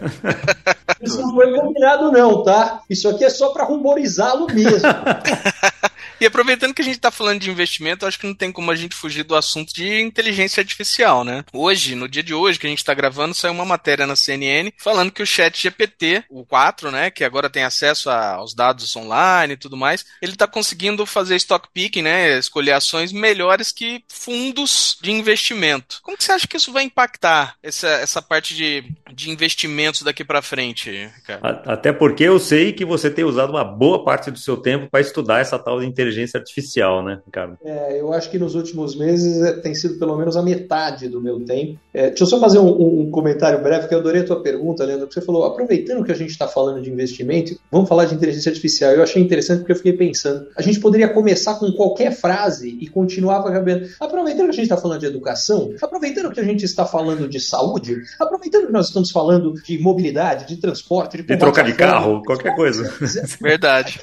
Isso não foi combinado, não, tá? Isso aqui é só para ruborizá-lo mesmo. E aproveitando que a gente está falando de investimento, acho que não tem como a gente fugir do assunto de inteligência artificial, né? Hoje, no dia de hoje que a gente está gravando, saiu uma matéria na CNN falando que o Chat GPT, o 4, né, que agora tem acesso aos dados online e tudo mais, ele está conseguindo fazer stock picking, né, escolher ações melhores que fundos de investimento. Como que você acha que isso vai impactar essa, essa parte de, de investimentos daqui para frente, cara? Até porque eu sei que você tem usado uma boa parte do seu tempo para estudar essa tal de inteligência inteligência artificial, né, Ricardo? É, eu acho que nos últimos meses é, tem sido pelo menos a metade do meu tempo. É, deixa eu só fazer um, um, comentário breve, que eu adorei a tua pergunta, Leandro, que você falou, aproveitando que a gente está falando de investimento, vamos falar de inteligência artificial. Eu achei interessante porque eu fiquei pensando, a gente poderia começar com qualquer frase e continuar cabendo. Aproveitando que a gente está falando de educação, aproveitando que a gente está falando de saúde, aproveitando que nós estamos falando de mobilidade, de transporte, de, de trocar de carro, qualquer coisa. Verdade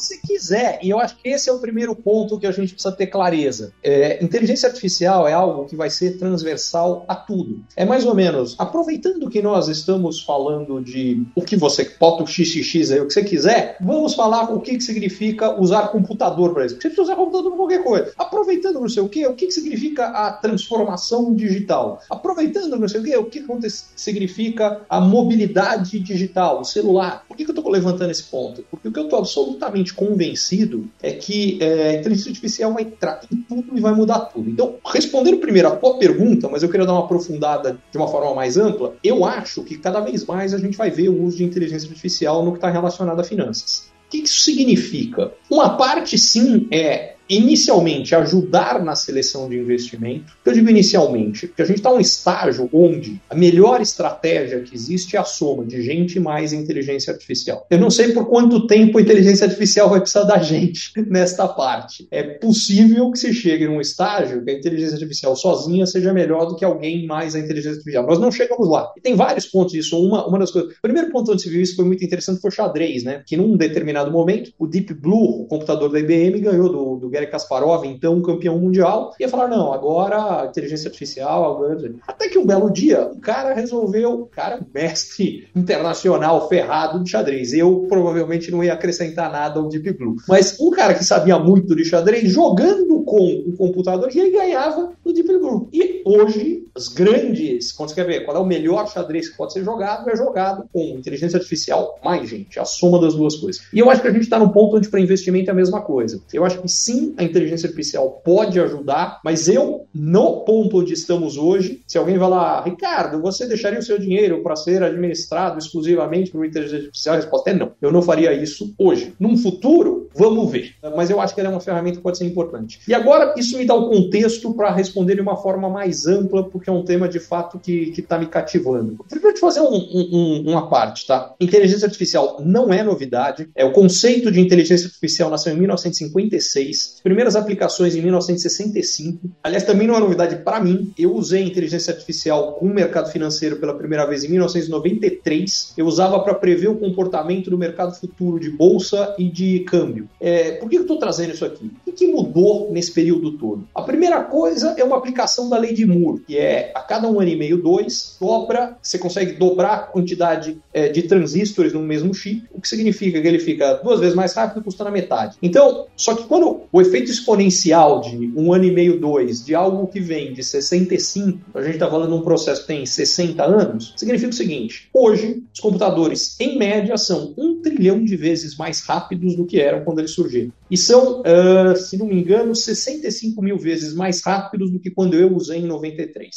você quiser. E eu acho que esse é o primeiro ponto que a gente precisa ter clareza. É, inteligência artificial é algo que vai ser transversal a tudo. É mais ou menos, aproveitando que nós estamos falando de o que você bota o XXX aí, o que você quiser, vamos falar o que, que significa usar computador para isso. Você precisa usar computador para qualquer coisa. Aproveitando não sei o que, o que, que significa a transformação digital. Aproveitando não sei o que, o que significa a mobilidade digital, o celular. Por que, que eu estou levantando esse ponto? Porque o que eu estou absolutamente convencido é que é, a inteligência artificial vai entrar em tudo e vai mudar tudo. Então, respondendo primeiro a tua pergunta, mas eu queria dar uma aprofundada de uma forma mais ampla, eu acho que cada vez mais a gente vai ver o uso de inteligência artificial no que está relacionado a finanças. O que isso significa? Uma parte, sim, é inicialmente ajudar na seleção de investimento. Eu digo inicialmente, porque a gente está num estágio onde a melhor estratégia que existe é a soma de gente mais inteligência artificial. Eu não sei por quanto tempo a inteligência artificial vai precisar da gente nesta parte. É possível que se chegue num estágio que a inteligência artificial sozinha seja melhor do que alguém mais a inteligência artificial. Nós não chegamos lá. E tem vários pontos disso. Uma, uma das coisas. O primeiro ponto onde se viu isso foi muito interessante foi o xadrez, né? Que num determinado momento, o Deep Blue, o computador da IBM, ganhou do, do Garry Kasparov, então campeão mundial, ia falar: não, agora inteligência artificial, algoritmo. Até que um belo dia, um cara resolveu, cara, mestre internacional ferrado de xadrez. Eu provavelmente não ia acrescentar nada ao Deep Blue. Mas um cara que sabia muito de xadrez, jogando com o computador, ele ganhava no Deep Blue. E hoje, as grandes, quando você quer ver qual é o melhor xadrez que pode ser jogado, é jogado com inteligência artificial. Mais, gente, a soma das duas coisas. E eu acho que a gente está no ponto onde para investimento é a mesma coisa. Eu acho que sim, a inteligência artificial pode ajudar, mas eu, no ponto onde estamos hoje, se alguém lá, Ricardo, você deixaria o seu dinheiro para ser administrado exclusivamente por inteligência artificial? A resposta é não. Eu não faria isso hoje. Num futuro, vamos ver. Mas eu acho que ela é uma ferramenta que pode ser importante. E agora, isso me dá o contexto para responder de uma forma mais ampla, porque é um tema de fato que está me cativando. Primeiro, te fazer um, um, uma parte, tá? Inteligência artificial não é novidade. É o conceito de inteligência artificial nasceu em 1956. Primeiras aplicações em 1965. Aliás, também não é novidade para mim. Eu usei inteligência artificial com o mercado financeiro pela primeira vez em 1993. Eu usava para prever o comportamento do mercado futuro de bolsa e de câmbio. É, por que eu estou trazendo isso aqui? O que mudou nesse período todo? A primeira coisa é uma aplicação da lei de Moore, que é a cada um ano e meio, dois, dobra, você consegue dobrar a quantidade é, de transistores no mesmo chip, o que significa que ele fica duas vezes mais rápido, custando a metade. Então, só que quando o efeito exponencial de um ano e meio, dois, de algo que vem de 65, a gente está falando de um processo que tem 60 anos, significa o seguinte: hoje, os computadores, em média, são um trilhão de vezes mais rápidos do que eram quando eles surgiram. E são, uh, se não me engano, 65 mil vezes mais rápidos do que quando eu usei em 93.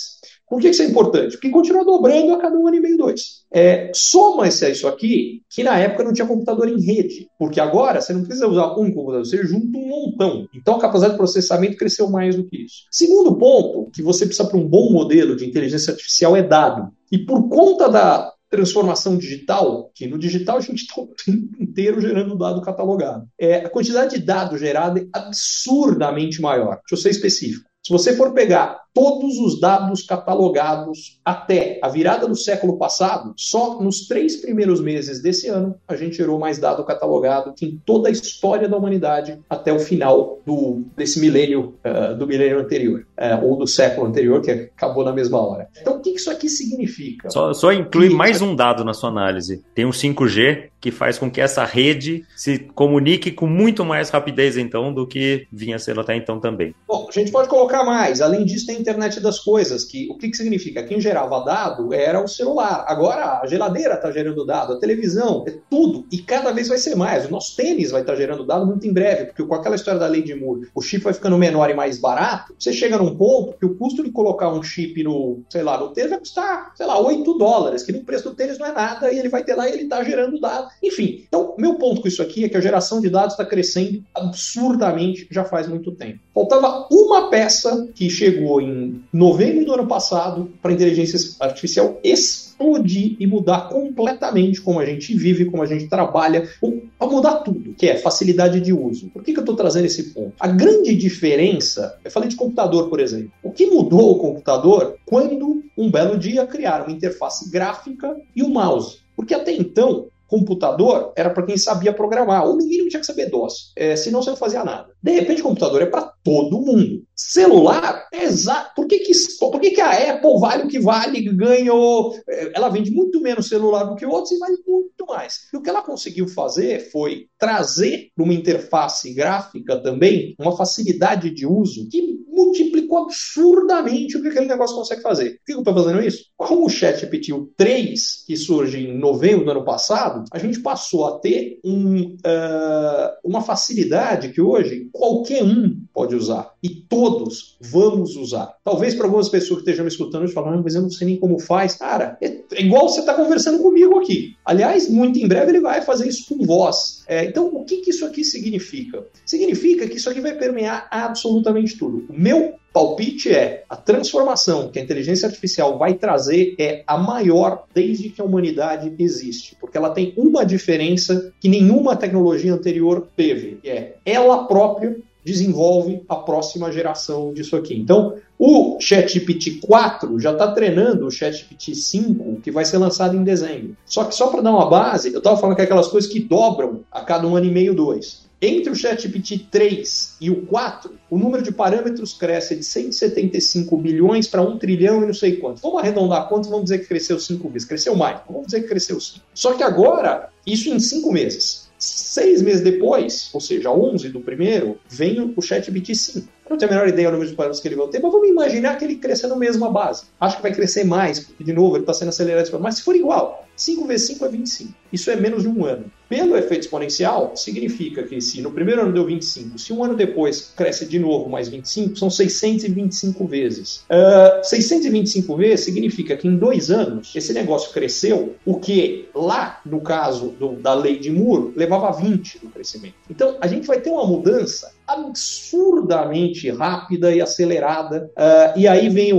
Por que isso é importante? Porque continua dobrando a cada um ano e meio, dois. É, Soma-se a isso aqui, que na época não tinha computador em rede. Porque agora você não precisa usar um computador, você junta um montão. Então a capacidade de processamento cresceu mais do que isso. Segundo ponto, que você precisa para um bom modelo de inteligência artificial é dado. E por conta da transformação digital, que no digital a gente está o tempo inteiro gerando dado catalogado. É, a quantidade de dados gerada é absurdamente maior. Deixa eu ser específico. Se você for pegar todos os dados catalogados até a virada do século passado, só nos três primeiros meses desse ano a gente gerou mais dado catalogado que em toda a história da humanidade até o final do, desse milênio, uh, do milênio anterior, uh, ou do século anterior, que acabou na mesma hora. Então, o que isso aqui significa? Só, só inclui que... mais um dado na sua análise. Tem um 5G que faz com que essa rede se comunique com muito mais rapidez, então, do que vinha sendo até então também. Bom, a gente pode colocar mais. Além disso, tem internet das coisas, que o que, que significa? Quem gerava dado era o celular. Agora a geladeira está gerando dado, a televisão, é tudo. E cada vez vai ser mais. O nosso tênis vai estar tá gerando dado muito em breve, porque com aquela história da lei de Moore, o chip vai ficando menor e mais barato. Você chega num ponto que o custo de colocar um chip no, sei lá, no tênis vai custar, sei lá, 8 dólares, que no preço do tênis não é nada, e ele vai ter lá e ele está gerando dado. Enfim, então, meu ponto com isso aqui é que a geração de dados está crescendo absurdamente já faz muito tempo. Faltava uma peça que chegou em novembro do ano passado para a inteligência artificial explodir e mudar completamente como a gente vive, como a gente trabalha, para mudar tudo, que é facilidade de uso. Por que, que eu estou trazendo esse ponto? A grande diferença, eu falei de computador, por exemplo. O que mudou o computador quando um belo dia criaram uma interface gráfica e o mouse? Porque até então computador era para quem sabia programar, ou no mínimo tinha que saber DOS, é, senão você não fazia nada. De repente, computador é para todo mundo. Celular é exato. Por que, que, por que, que a Apple vale o que vale, ganhou? É, ela vende muito menos celular do que outros e vale muito mais. E o que ela conseguiu fazer foi trazer para uma interface gráfica também uma facilidade de uso que multiplicou absurdamente o que aquele negócio consegue fazer. Por que eu estou fazendo isso? Com o ChatGPT 3, que surge em novembro do ano passado, a gente passou a ter um, uh, uma facilidade que hoje qualquer um pode usar. E todos vamos usar. Talvez para algumas pessoas que estejam me escutando falando, mas eu não sei nem como faz. Cara, é, é igual você está conversando comigo aqui. Aliás, muito em breve ele vai fazer isso com voz. É, então, o que, que isso aqui significa? Significa que isso aqui vai permear absolutamente tudo. O meu palpite é a transformação que a inteligência artificial vai trazer é a maior desde que a humanidade existe, porque ela tem uma diferença que nenhuma tecnologia anterior teve, que é ela própria desenvolve a próxima geração disso aqui. Então, o ChatGPT 4 já está treinando o ChatGPT 5, que vai ser lançado em dezembro. Só que só para dar uma base, eu estava falando que é aquelas coisas que dobram a cada um ano e meio, dois. Entre o ChatGPT 3 e o 4, o número de parâmetros cresce de 175 bilhões para 1 trilhão e não sei quanto. Vamos arredondar quantos, vamos dizer que cresceu 5 vezes. Cresceu mais, vamos dizer que cresceu 5. Só que agora, isso em 5 meses. Seis meses depois, ou seja, 11 do primeiro, vem o ChatGPT 5. Eu não tenho a menor ideia do número de parâmetros que ele vai ter, mas vamos imaginar que ele cresça na mesma base. Acho que vai crescer mais, porque, de novo, ele está sendo acelerado. Mas se for igual, 5 vezes 5 é 25. Isso é menos de um ano. Pelo efeito exponencial, significa que se no primeiro ano deu 25, se um ano depois cresce de novo mais 25, são 625 vezes. Uh, 625 vezes significa que em dois anos esse negócio cresceu, o que lá, no caso do, da lei de Moore, levava 20 no crescimento. Então, a gente vai ter uma mudança absurdamente rápida e acelerada. Uh, e aí vem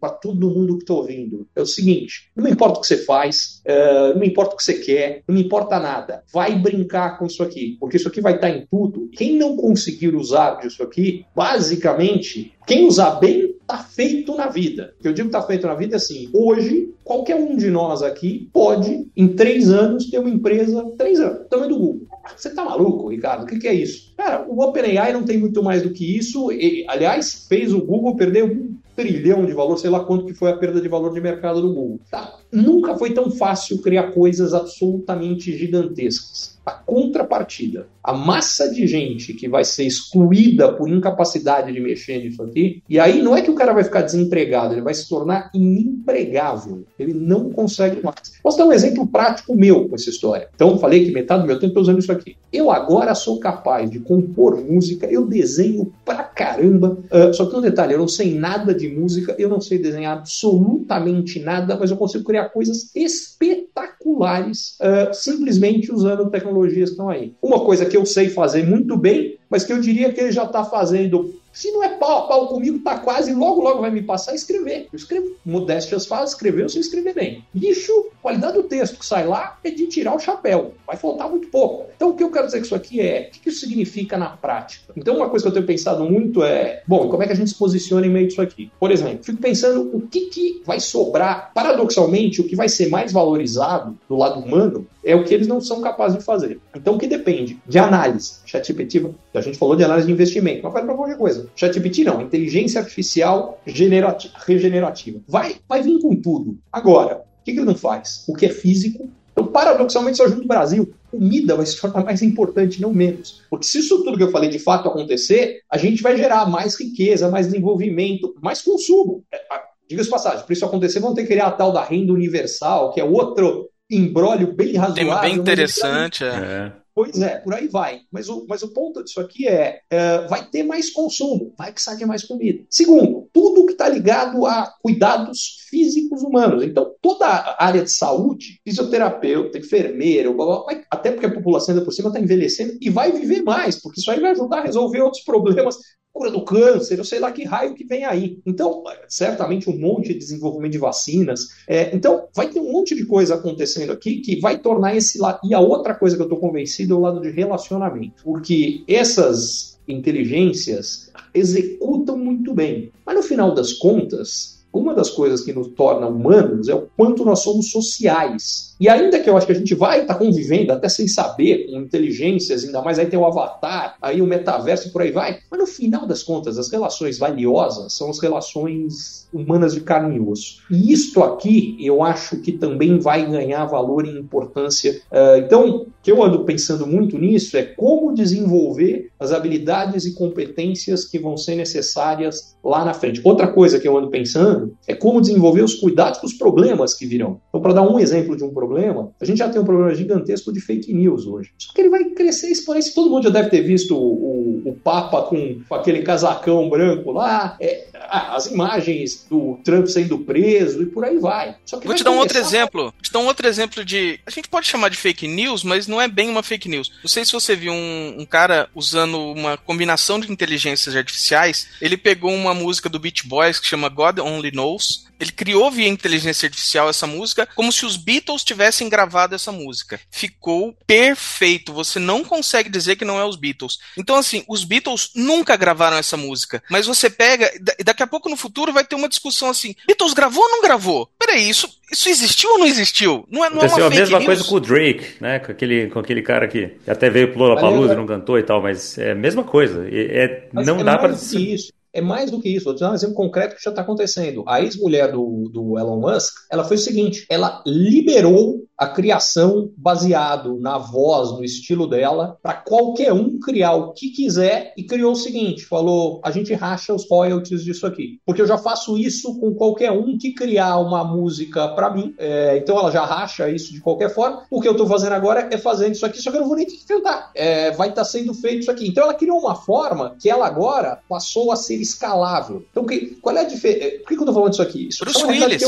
para todo mundo que está ouvindo. É o seguinte: não importa o que você faz, uh, não importa o que você quer, não importa nada. Vai brincar com isso aqui, porque isso aqui vai estar tá em tudo. Quem não conseguir usar disso aqui, basicamente, quem usar bem, está feito na vida. O que eu digo está feito na vida é assim: hoje, qualquer um de nós aqui pode, em três anos, ter uma empresa, três anos, tamanho do Google. Você tá maluco, Ricardo? O que, que é isso? Cara, o OpenAI não tem muito mais do que isso. Aliás, fez o Google perder um trilhão de valor, sei lá quanto que foi a perda de valor de mercado do Google. Tá. Nunca foi tão fácil criar coisas absolutamente gigantescas. A contrapartida, a massa de gente que vai ser excluída por incapacidade de mexer nisso aqui, e aí não é que o cara vai ficar desempregado, ele vai se tornar inempregável. Ele não consegue mais. Posso dar um exemplo prático meu com essa história. Então, falei que metade do meu tempo estou usando isso aqui. Eu agora sou capaz de compor música, eu desenho pra caramba. Uh, só que um detalhe, eu não sei nada de música, eu não sei desenhar absolutamente nada, mas eu consigo criar coisas espetaculares uh, simplesmente usando tecnologias estão aí. Uma coisa que eu sei fazer muito bem, mas que eu diria que ele já está fazendo se não é pau a pau comigo, tá quase, logo, logo vai me passar a escrever. Eu escrevo. Modéstias faz, escrever, eu sei escrever bem. Bicho, qualidade do texto que sai lá é de tirar o chapéu. Vai faltar muito pouco. Então, o que eu quero dizer com isso aqui é, o que isso significa na prática? Então, uma coisa que eu tenho pensado muito é, bom, como é que a gente se posiciona em meio disso aqui? Por exemplo, fico pensando o que, que vai sobrar, paradoxalmente, o que vai ser mais valorizado do lado humano é o que eles não são capazes de fazer. Então, o que depende? De análise. ChatGPT, a gente falou de análise de investimento, mas vai para qualquer coisa. ChatGPT não, inteligência artificial regenerativa. Vai, vai vir com tudo. Agora, o que, que ele não faz? O que é físico. Então, paradoxalmente, só ajuda o Brasil. comida vai se tornar mais importante, não menos. Porque se isso tudo que eu falei de fato acontecer, a gente vai gerar mais riqueza, mais desenvolvimento, mais consumo. É, diga-se passagem, para isso acontecer, vão ter que criar a tal da renda universal, que é outro embrólio bem razoável. Tema bem interessante, é. Pois é, por aí vai. Mas o, mas o ponto disso aqui é, é vai ter mais consumo, vai precisar de mais comida. Segundo, tudo que está ligado a cuidados físicos humanos. Então, toda a área de saúde, fisioterapeuta, enfermeiro, blá, blá, blá, até porque a população ainda por cima está envelhecendo e vai viver mais, porque isso aí vai ajudar a resolver outros problemas cura do câncer, eu sei lá que raio que vem aí. Então, certamente um monte de desenvolvimento de vacinas. É, então, vai ter um monte de coisa acontecendo aqui que vai tornar esse lado. E a outra coisa que eu estou convencido é o lado de relacionamento. Porque essas inteligências executam muito bem. Mas no final das contas, uma das coisas que nos torna humanos é o quanto nós somos sociais. E ainda que eu acho que a gente vai estar tá convivendo até sem saber, com inteligências, ainda mais aí tem o avatar, aí o metaverso e por aí vai, mas no final das contas, as relações valiosas são as relações humanas de carne e osso. E isto aqui eu acho que também vai ganhar valor e importância. Uh, então, que eu ando pensando muito nisso é como desenvolver as habilidades e competências que vão ser necessárias lá na frente. Outra coisa que eu ando pensando é como desenvolver os cuidados com os problemas que virão. Então, para dar um exemplo de um problema, a gente já tem um problema gigantesco de fake news hoje. Só que ele vai crescer exponencialmente. Todo mundo já deve ter visto o, o, o Papa com, com, aquele casacão branco lá, é, as imagens do Trump sendo preso e por aí vai. Vou vai te dar um outro exemplo. Vou te dar um outro exemplo de. A gente pode chamar de fake news, mas não é bem uma fake news. Não sei se você viu um, um cara usando uma combinação de inteligências artificiais. Ele pegou uma música do Beach Boys que chama God Only Knows ele criou via inteligência artificial essa música como se os Beatles tivessem gravado essa música. Ficou perfeito. Você não consegue dizer que não é os Beatles. Então, assim, os Beatles nunca gravaram essa música. Mas você pega. Daqui a pouco no futuro vai ter uma discussão assim: Beatles gravou ou não gravou? Peraí, isso, isso existiu ou não existiu? Não é, não Aconteceu é uma a mesma news? coisa com o Drake, né? Com aquele, com aquele cara que até veio pro Lollapalooza e não cantou e tal, mas é a mesma coisa. É, não é dá para. Isso é mais do que isso. Vou te dar um exemplo concreto que já está acontecendo. A ex-mulher do, do Elon Musk, ela fez o seguinte: ela liberou a criação baseado na voz, no estilo dela, para qualquer um criar o que quiser e criou o seguinte: falou, a gente racha os royalties disso aqui. Porque eu já faço isso com qualquer um que criar uma música para mim. É, então ela já racha isso de qualquer forma. O que eu estou fazendo agora é fazendo isso aqui, só que eu não vou nem ter que tentar. É, vai estar tá sendo feito isso aqui. Então ela criou uma forma que ela agora passou a ser escalável. Então, que, qual é a diferença? Por que, que eu estou falando isso aqui? Isso Bruce é Willis.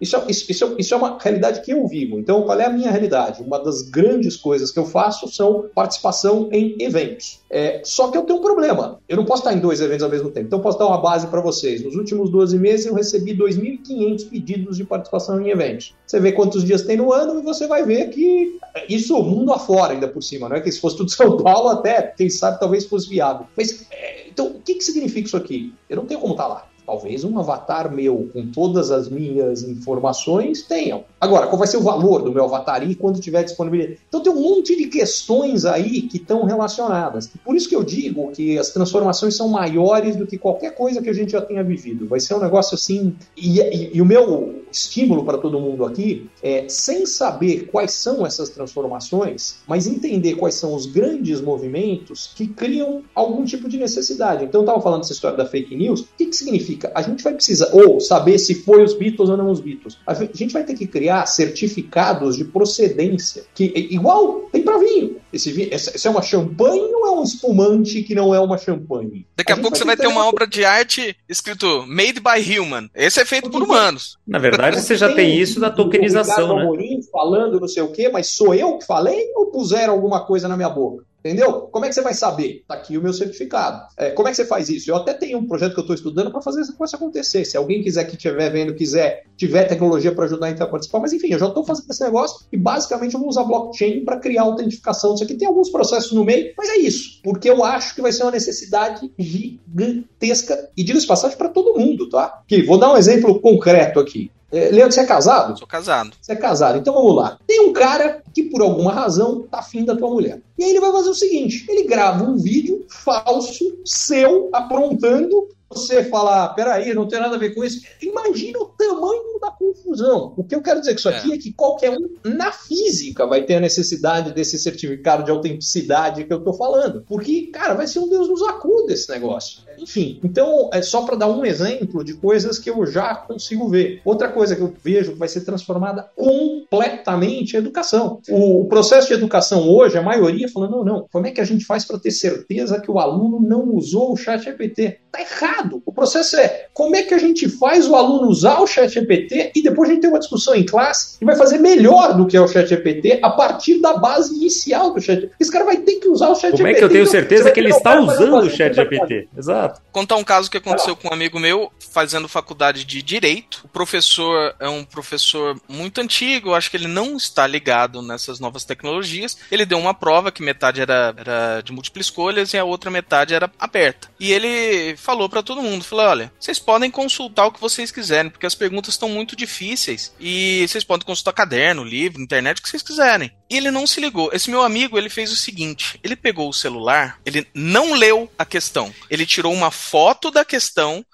Isso é, isso, isso, isso é uma realidade que eu vivo. Então, qual é a minha realidade? Uma das grandes coisas que eu faço são participação em eventos. É, só que eu tenho um problema. Eu não posso estar em dois eventos ao mesmo tempo. Então, posso dar uma base para vocês. Nos últimos 12 meses, eu recebi 2.500 pedidos de participação em eventos. Você vê quantos dias tem no ano e você vai ver que isso mundo afora, ainda por cima. Não é que se fosse tudo São Paulo, até, quem sabe, talvez fosse viável. Mas, é, então, o que, que significa isso aqui? Eu não tenho como estar lá. Talvez um avatar meu com todas as minhas informações tenham. Agora, qual vai ser o valor do meu avatar e quando tiver disponibilidade? Então tem um monte de questões aí que estão relacionadas. Por isso que eu digo que as transformações são maiores do que qualquer coisa que a gente já tenha vivido. Vai ser um negócio assim. E, e, e o meu estímulo para todo mundo aqui é, sem saber quais são essas transformações, mas entender quais são os grandes movimentos que criam algum tipo de necessidade. Então, eu estava falando dessa história da fake news. O que, que significa? a gente vai precisar, ou saber se foi os Beatles ou não os Beatles. A gente vai ter que criar certificados de procedência, que igual tem para vinho. Esse, vinho, esse é uma champanhe ou é um espumante que não é uma champanhe? Daqui a, a pouco você vai ter uma obra de arte escrito Made by Human. Esse é feito por humanos. Na verdade, você já tem isso na tokenização, né? Amorim falando não sei o quê, mas sou eu que falei ou puseram alguma coisa na minha boca? Entendeu? Como é que você vai saber? Tá aqui o meu certificado. É, como é que você faz isso? Eu até tenho um projeto que eu estou estudando para fazer essa coisa acontecer. Se alguém quiser que estiver vendo, quiser, tiver tecnologia para ajudar então, a participar, mas enfim, eu já estou fazendo esse negócio e basicamente eu vou usar blockchain para criar autentificação disso aqui. Tem alguns processos no meio, mas é isso. Porque eu acho que vai ser uma necessidade gigantesca e digo passagem para todo mundo, tá? Que vou dar um exemplo concreto aqui. É, Leandro, você é casado? Sou casado. Você é casado. Então vamos lá. Tem um cara que por alguma razão tá afim da tua mulher. E aí ele vai fazer o seguinte: ele grava um vídeo falso seu aprontando você falar, peraí, não tem nada a ver com isso, imagina o tamanho da confusão. O que eu quero dizer com isso aqui é. é que qualquer um, na física, vai ter a necessidade desse certificado de autenticidade que eu tô falando. Porque, cara, vai ser um Deus nos acuda esse negócio. Enfim, então, é só para dar um exemplo de coisas que eu já consigo ver. Outra coisa que eu vejo que vai ser transformada completamente é a educação. O processo de educação hoje, a maioria falando, não, não, como é que a gente faz para ter certeza que o aluno não usou o chat GPT? Tá errado. O processo é, como é que a gente faz o aluno usar o chat GPT e depois a gente tem uma discussão em classe e vai fazer melhor do que é o chat GPT a partir da base inicial do chat. Esse cara vai ter que usar o chat GPT. Como é que eu tenho então, certeza que ele está usando o chat GPT? Exato. Contar um caso que aconteceu com um amigo meu fazendo faculdade de Direito. O professor é um professor muito antigo, acho que ele não está ligado nessas novas tecnologias. Ele deu uma prova que metade era, era de múltiplas escolhas e a outra metade era aberta. E ele falou para todo mundo, falou, olha, vocês podem consultar o que vocês quiserem, porque as perguntas estão muito difíceis e vocês podem consultar caderno, livro, internet, o que vocês quiserem. E ele não se ligou. Esse meu amigo, ele fez o seguinte, ele pegou o celular, ele não leu a questão, ele tirou uma foto da questão,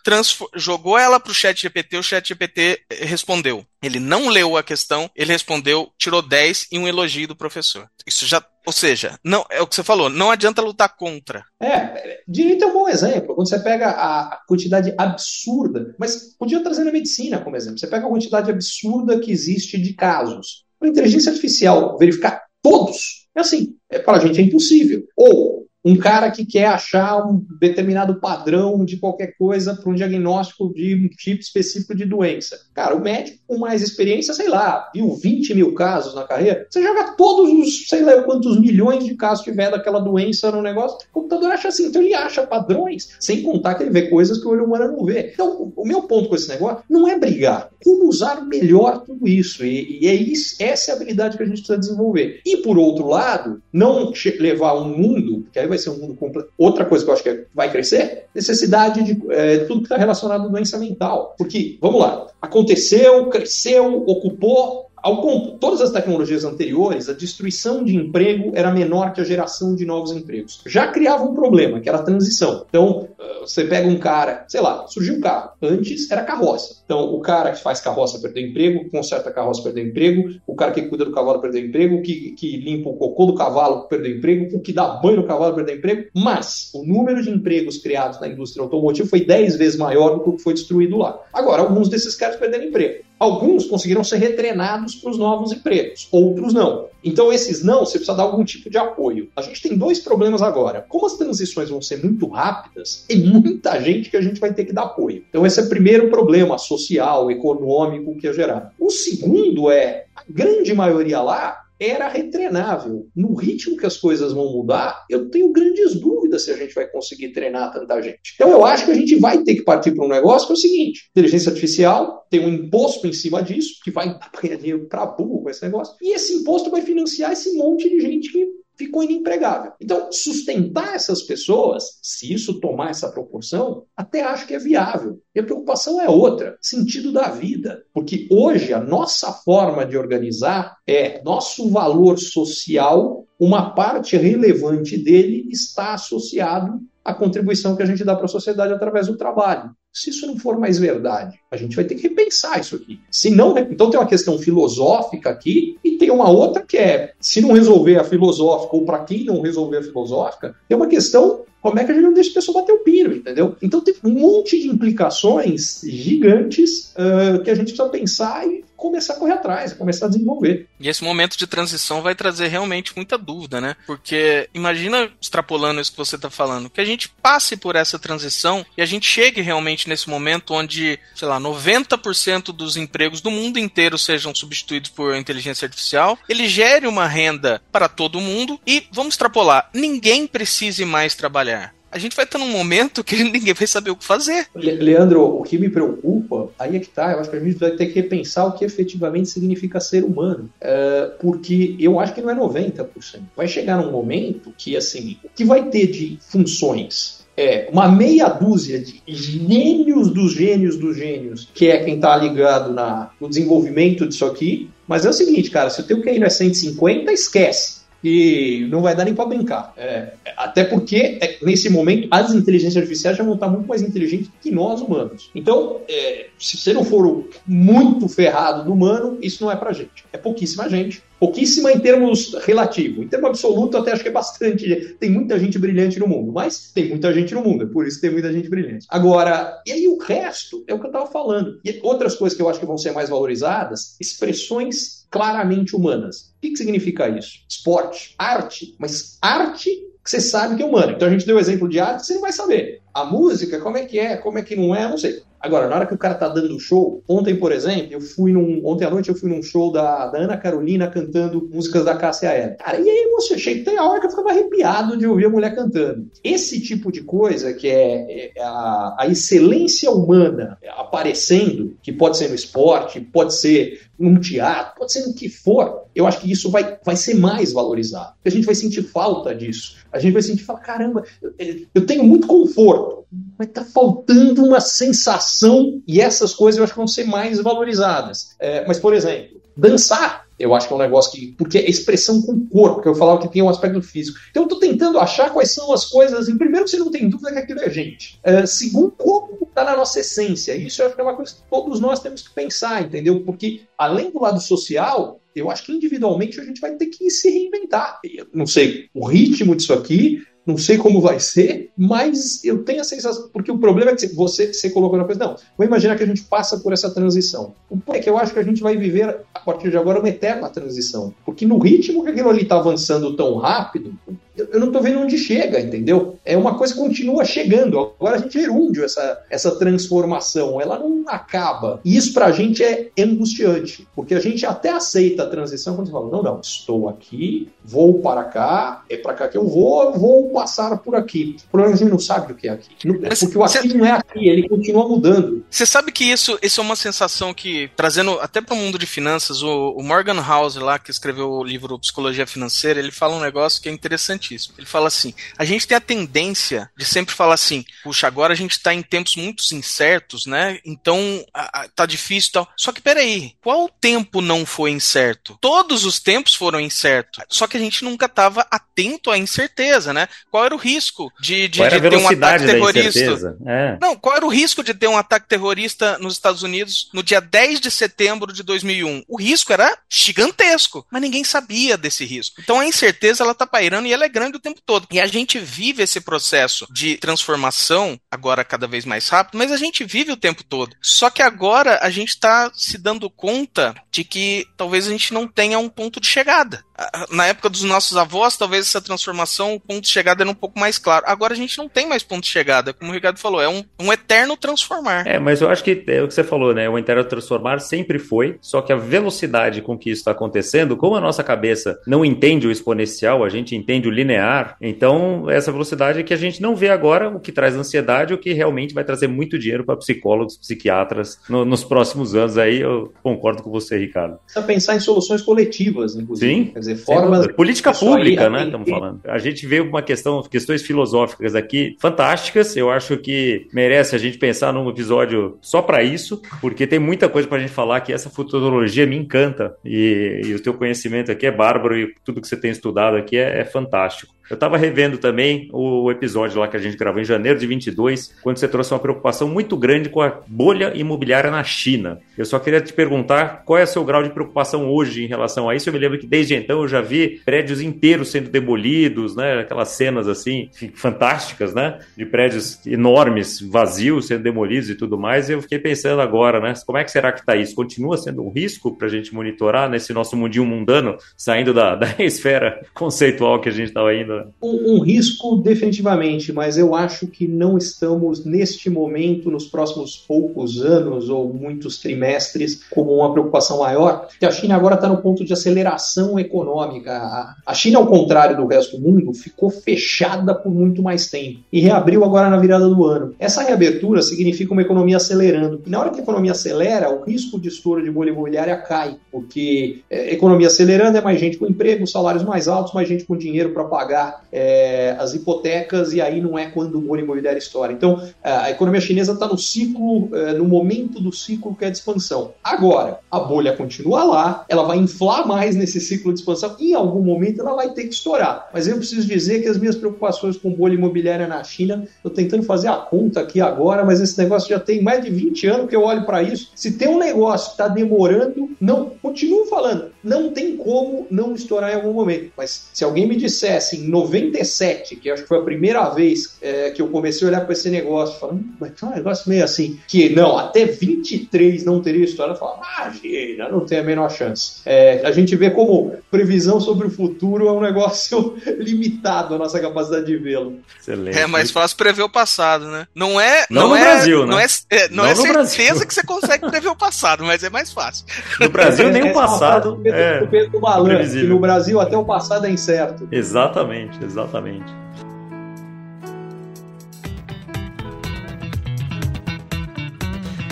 jogou ela pro chat GPT, o chat GPT respondeu. Ele não leu a questão, ele respondeu, tirou 10 e um elogio do professor. Isso já ou seja, não é o que você falou, não adianta lutar contra. É, direito é um bom exemplo. Quando você pega a quantidade absurda, mas podia trazer na medicina como exemplo. Você pega a quantidade absurda que existe de casos. A inteligência artificial verificar todos, é assim, é, para a gente é impossível. Ou um cara que quer achar um determinado padrão de qualquer coisa para um diagnóstico de um tipo específico de doença. Cara, o médico com mais experiência, sei lá, viu 20 mil casos na carreira, você joga todos os, sei lá quantos milhões de casos tiver daquela doença no negócio, o computador acha assim, então ele acha padrões, sem contar que ele vê coisas que o olho humano não vê. Então, o meu ponto com esse negócio não é brigar, como usar melhor tudo isso, e, e é isso, essa é a habilidade que a gente precisa desenvolver. E, por outro lado, não levar um mundo, que aí vai ser um mundo completo. Outra coisa que eu acho que vai crescer, necessidade de é, tudo que está relacionado à doença mental. Porque, vamos lá, aconteceu, cresceu, ocupou, ao, todas as tecnologias anteriores, a destruição de emprego era menor que a geração de novos empregos. Já criava um problema, que era a transição. Então, você pega um cara, sei lá, surgiu um carro. Antes era carroça. Então, o cara que faz carroça perdeu emprego, conserta carroça perdeu emprego, o cara que cuida do cavalo perdeu emprego, que, que limpa o cocô do cavalo perdeu emprego, o que dá banho no cavalo perdeu emprego. Mas o número de empregos criados na indústria automotiva foi 10 vezes maior do que o que foi destruído lá. Agora, alguns desses caras perderam emprego. Alguns conseguiram ser retrenados para os novos empregos, outros não. Então, esses não, você precisa dar algum tipo de apoio. A gente tem dois problemas agora. Como as transições vão ser muito rápidas, tem muita gente que a gente vai ter que dar apoio. Então, esse é o primeiro problema social, econômico que é gerado. O segundo é, a grande maioria lá era retrenável. No ritmo que as coisas vão mudar, eu tenho grandes dúvidas se a gente vai conseguir treinar tanta gente. Então eu acho que a gente vai ter que partir para um negócio que é o seguinte: inteligência artificial tem um imposto em cima disso, que vai ganhar dinheiro para burro com esse negócio, e esse imposto vai financiar esse monte de gente que ficou inempregável. Então, sustentar essas pessoas, se isso tomar essa proporção, até acho que é viável. E a preocupação é outra, sentido da vida. Porque hoje a nossa forma de organizar é nosso valor social, uma parte relevante dele está associado à contribuição que a gente dá para a sociedade através do trabalho. Se isso não for mais verdade, a gente vai ter que repensar isso aqui. Se não, então tem uma questão filosófica aqui e tem uma outra que é, se não resolver a filosófica ou para quem não resolver a filosófica, tem uma questão como é que a gente não deixa a pessoa bater o pino, entendeu? Então tem um monte de implicações gigantes uh, que a gente precisa pensar e começar a correr atrás, começar a desenvolver. E esse momento de transição vai trazer realmente muita dúvida, né? Porque imagina, extrapolando isso que você está falando, que a gente passe por essa transição e a gente chegue realmente nesse momento onde, sei lá, 90% dos empregos do mundo inteiro sejam substituídos por inteligência artificial, ele gere uma renda para todo mundo e, vamos extrapolar, ninguém precise mais trabalhar a gente vai estar num momento que ninguém vai saber o que fazer. Leandro, o que me preocupa, aí é que tá, eu acho que a gente vai ter que repensar o que efetivamente significa ser humano. É, porque eu acho que não é 90%. Vai chegar num momento que, assim, o que vai ter de funções é uma meia dúzia de gênios dos gênios dos gênios, que é quem está ligado na, no desenvolvimento disso aqui. Mas é o seguinte, cara, se o teu QI não é 150, esquece. E não vai dar nem para brincar. É, até porque, é, nesse momento, as inteligências artificiais já vão estar muito mais inteligentes que nós humanos. Então, é, se você não for muito ferrado do humano, isso não é pra gente. É pouquíssima gente. Pouquíssima em termos relativo. Em termos absoluto, até acho que é bastante. Tem muita gente brilhante no mundo, mas tem muita gente no mundo, é por isso que tem muita gente brilhante. Agora, e aí o resto é o que eu estava falando. E outras coisas que eu acho que vão ser mais valorizadas, expressões claramente humanas. O que, que significa isso? Esporte, arte, mas arte que você sabe que é humana. Então a gente deu o exemplo de arte, você não vai saber. A música, como é que é, como é que não é, não sei. Agora, na hora que o cara tá dando show, ontem, por exemplo, eu fui num. Ontem à noite eu fui num show da, da Ana Carolina cantando músicas da Cássia Eller. Cara, e aí você achei tem a hora que eu ficava arrepiado de ouvir a mulher cantando. Esse tipo de coisa, que é, é a, a excelência humana aparecendo, que pode ser no esporte, pode ser num teatro, pode ser no que for, eu acho que isso vai, vai ser mais valorizado. A gente vai sentir falta disso. A gente vai sentir, falar, caramba, eu, eu tenho muito conforto, mas tá faltando uma sensação e essas coisas eu acho que vão ser mais valorizadas. É, mas, por exemplo, dançar eu acho que é um negócio que. Porque é expressão com o corpo, que eu falava que tem um aspecto físico. Então eu tô tentando achar quais são as coisas. Assim, primeiro, você não tem dúvida que aquilo é gente. Uh, segundo, como está na nossa essência. Isso eu acho que é uma coisa que todos nós temos que pensar, entendeu? Porque, além do lado social, eu acho que individualmente a gente vai ter que se reinventar. Eu não sei o ritmo disso aqui, não sei como vai ser, mas eu tenho a sensação. Porque o problema é que você, você colocou na coisa. Não, vou imaginar que a gente passa por essa transição. O é que eu acho que a gente vai viver, a partir de agora, uma eterna transição. Porque no ritmo que aquilo ali está avançando tão rápido, eu não estou vendo onde chega, entendeu? É uma coisa que continua chegando. Agora a gente gerúndio essa, essa transformação, ela não acaba. E isso para a gente é angustiante, porque a gente até aceita a transição quando você fala, não, não, estou aqui, vou para cá, é para cá que eu vou, vou passar por aqui. O problema é que a gente não sabe o que é aqui. Mas porque o aqui cê... não é aqui, ele continua mudando. Você sabe que isso, isso é uma sensação que, trazendo até para o mundo de finanças, o, o Morgan House lá, que escreveu o livro Psicologia Financeira, ele fala um negócio que é interessante importantíssimo. Ele fala assim: a gente tem a tendência de sempre falar assim, puxa, agora a gente está em tempos muito incertos, né? Então a, a, tá difícil e tal. Só que peraí, qual tempo não foi incerto? Todos os tempos foram incertos. Só que a gente nunca estava atento à incerteza, né? Qual era o risco de, de, de ter um ataque terrorista? É. Não, qual era o risco de ter um ataque terrorista nos Estados Unidos no dia 10 de setembro de 2001? O risco era gigantesco, mas ninguém sabia desse risco. Então a incerteza ela tá pairando e ela é grande o tempo todo. E a gente vive esse processo de transformação, agora cada vez mais rápido, mas a gente vive o tempo todo. Só que agora a gente está se dando conta de que talvez a gente não tenha um ponto de chegada na época dos nossos avós, talvez essa transformação, o ponto de chegada era um pouco mais claro. Agora a gente não tem mais ponto de chegada, como o Ricardo falou, é um, um eterno transformar. É, mas eu acho que é o que você falou, né? O eterno transformar sempre foi, só que a velocidade com que isso está acontecendo, como a nossa cabeça não entende o exponencial, a gente entende o linear, então essa velocidade é que a gente não vê agora, o que traz ansiedade, o que realmente vai trazer muito dinheiro para psicólogos, psiquiatras no, nos próximos anos. Aí eu concordo com você, Ricardo. Precisa pensar em soluções coletivas, inclusive. Sim dizer, formas. Política pública, né? Estamos falando. A gente vê uma questão, questões filosóficas aqui fantásticas. Eu acho que merece a gente pensar num episódio só para isso, porque tem muita coisa para a gente falar que essa futurologia me encanta e, e, o teu conhecimento aqui é bárbaro e tudo que você tem estudado aqui é, é fantástico. Eu estava revendo também o episódio lá que a gente gravou em janeiro de 22, quando você trouxe uma preocupação muito grande com a bolha imobiliária na China. Eu só queria te perguntar qual é o seu grau de preocupação hoje em relação a isso. Eu me lembro que desde então eu já vi prédios inteiros sendo demolidos, né? Aquelas cenas assim fantásticas, né? De prédios enormes, vazios, sendo demolidos e tudo mais. E eu fiquei pensando agora, né? Como é que será que está isso? Continua sendo um risco para a gente monitorar nesse nosso mundinho mundano, saindo da, da esfera conceitual que a gente estava um, um, risco, definitivamente, mas eu acho que não estamos neste momento, nos próximos poucos anos ou muitos trimestres, como uma preocupação maior, que a China agora está no ponto de aceleração econômica. A China, ao contrário do resto do mundo, ficou fechada por muito mais tempo e reabriu agora na virada do ano. Essa reabertura significa uma economia acelerando. E na hora que a economia acelera, o risco de estouro de bolha imobiliária cai, porque é, economia acelerando é mais gente com emprego, salários mais altos, mais gente com dinheiro para pagar pagar é, as hipotecas e aí não é quando o bolha imobiliária estoura. Então, a economia chinesa está no ciclo, é, no momento do ciclo que é de expansão. Agora, a bolha continua lá, ela vai inflar mais nesse ciclo de expansão e em algum momento ela vai ter que estourar. Mas eu preciso dizer que as minhas preocupações com bolha imobiliária na China, eu tentando fazer a conta aqui agora, mas esse negócio já tem mais de 20 anos que eu olho para isso. Se tem um negócio que está demorando, não, continuo falando, não tem como não estourar em algum momento. Mas se alguém me dissesse em 97, que acho que foi a primeira vez é, que eu comecei a olhar para esse negócio, falando, mas é um negócio meio assim, que não, até 23 não teria história, eu falava, imagina, não tem a menor chance. É, a gente vê como previsão sobre o futuro é um negócio limitado a nossa capacidade de vê-lo. Excelente. É mais fácil prever o passado, né? Não é. Não, não no é, Brasil, né? Não é, é não, não é certeza Brasil. que você consegue prever o passado, mas é mais fácil. No Brasil, nem o passado. É, é, que no Brasil até o passado é incerto. Exatamente, exatamente.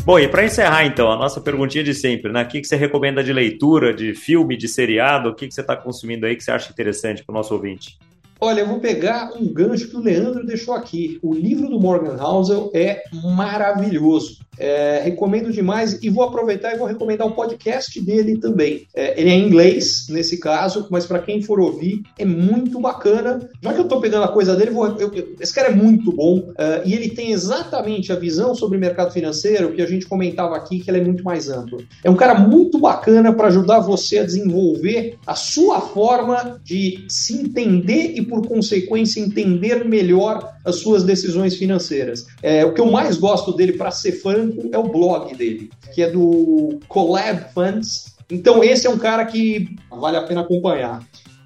Bom, e para encerrar então, a nossa perguntinha de sempre, né? O que, que você recomenda de leitura, de filme, de seriado? O que, que você está consumindo aí que você acha interessante para o nosso ouvinte? Olha, eu vou pegar um gancho que o Leandro deixou aqui. O livro do Morgan Housel é maravilhoso. É, recomendo demais e vou aproveitar e vou recomendar o podcast dele também. É, ele é em inglês, nesse caso, mas para quem for ouvir, é muito bacana. Já que eu estou pegando a coisa dele, vou, eu, eu, esse cara é muito bom uh, e ele tem exatamente a visão sobre o mercado financeiro que a gente comentava aqui, que ela é muito mais ampla. É um cara muito bacana para ajudar você a desenvolver a sua forma de se entender e, por consequência, entender melhor as suas decisões financeiras. É, o que eu mais gosto dele, para ser é o blog dele, que é do Collab Funds. Então, esse é um cara que vale a pena acompanhar.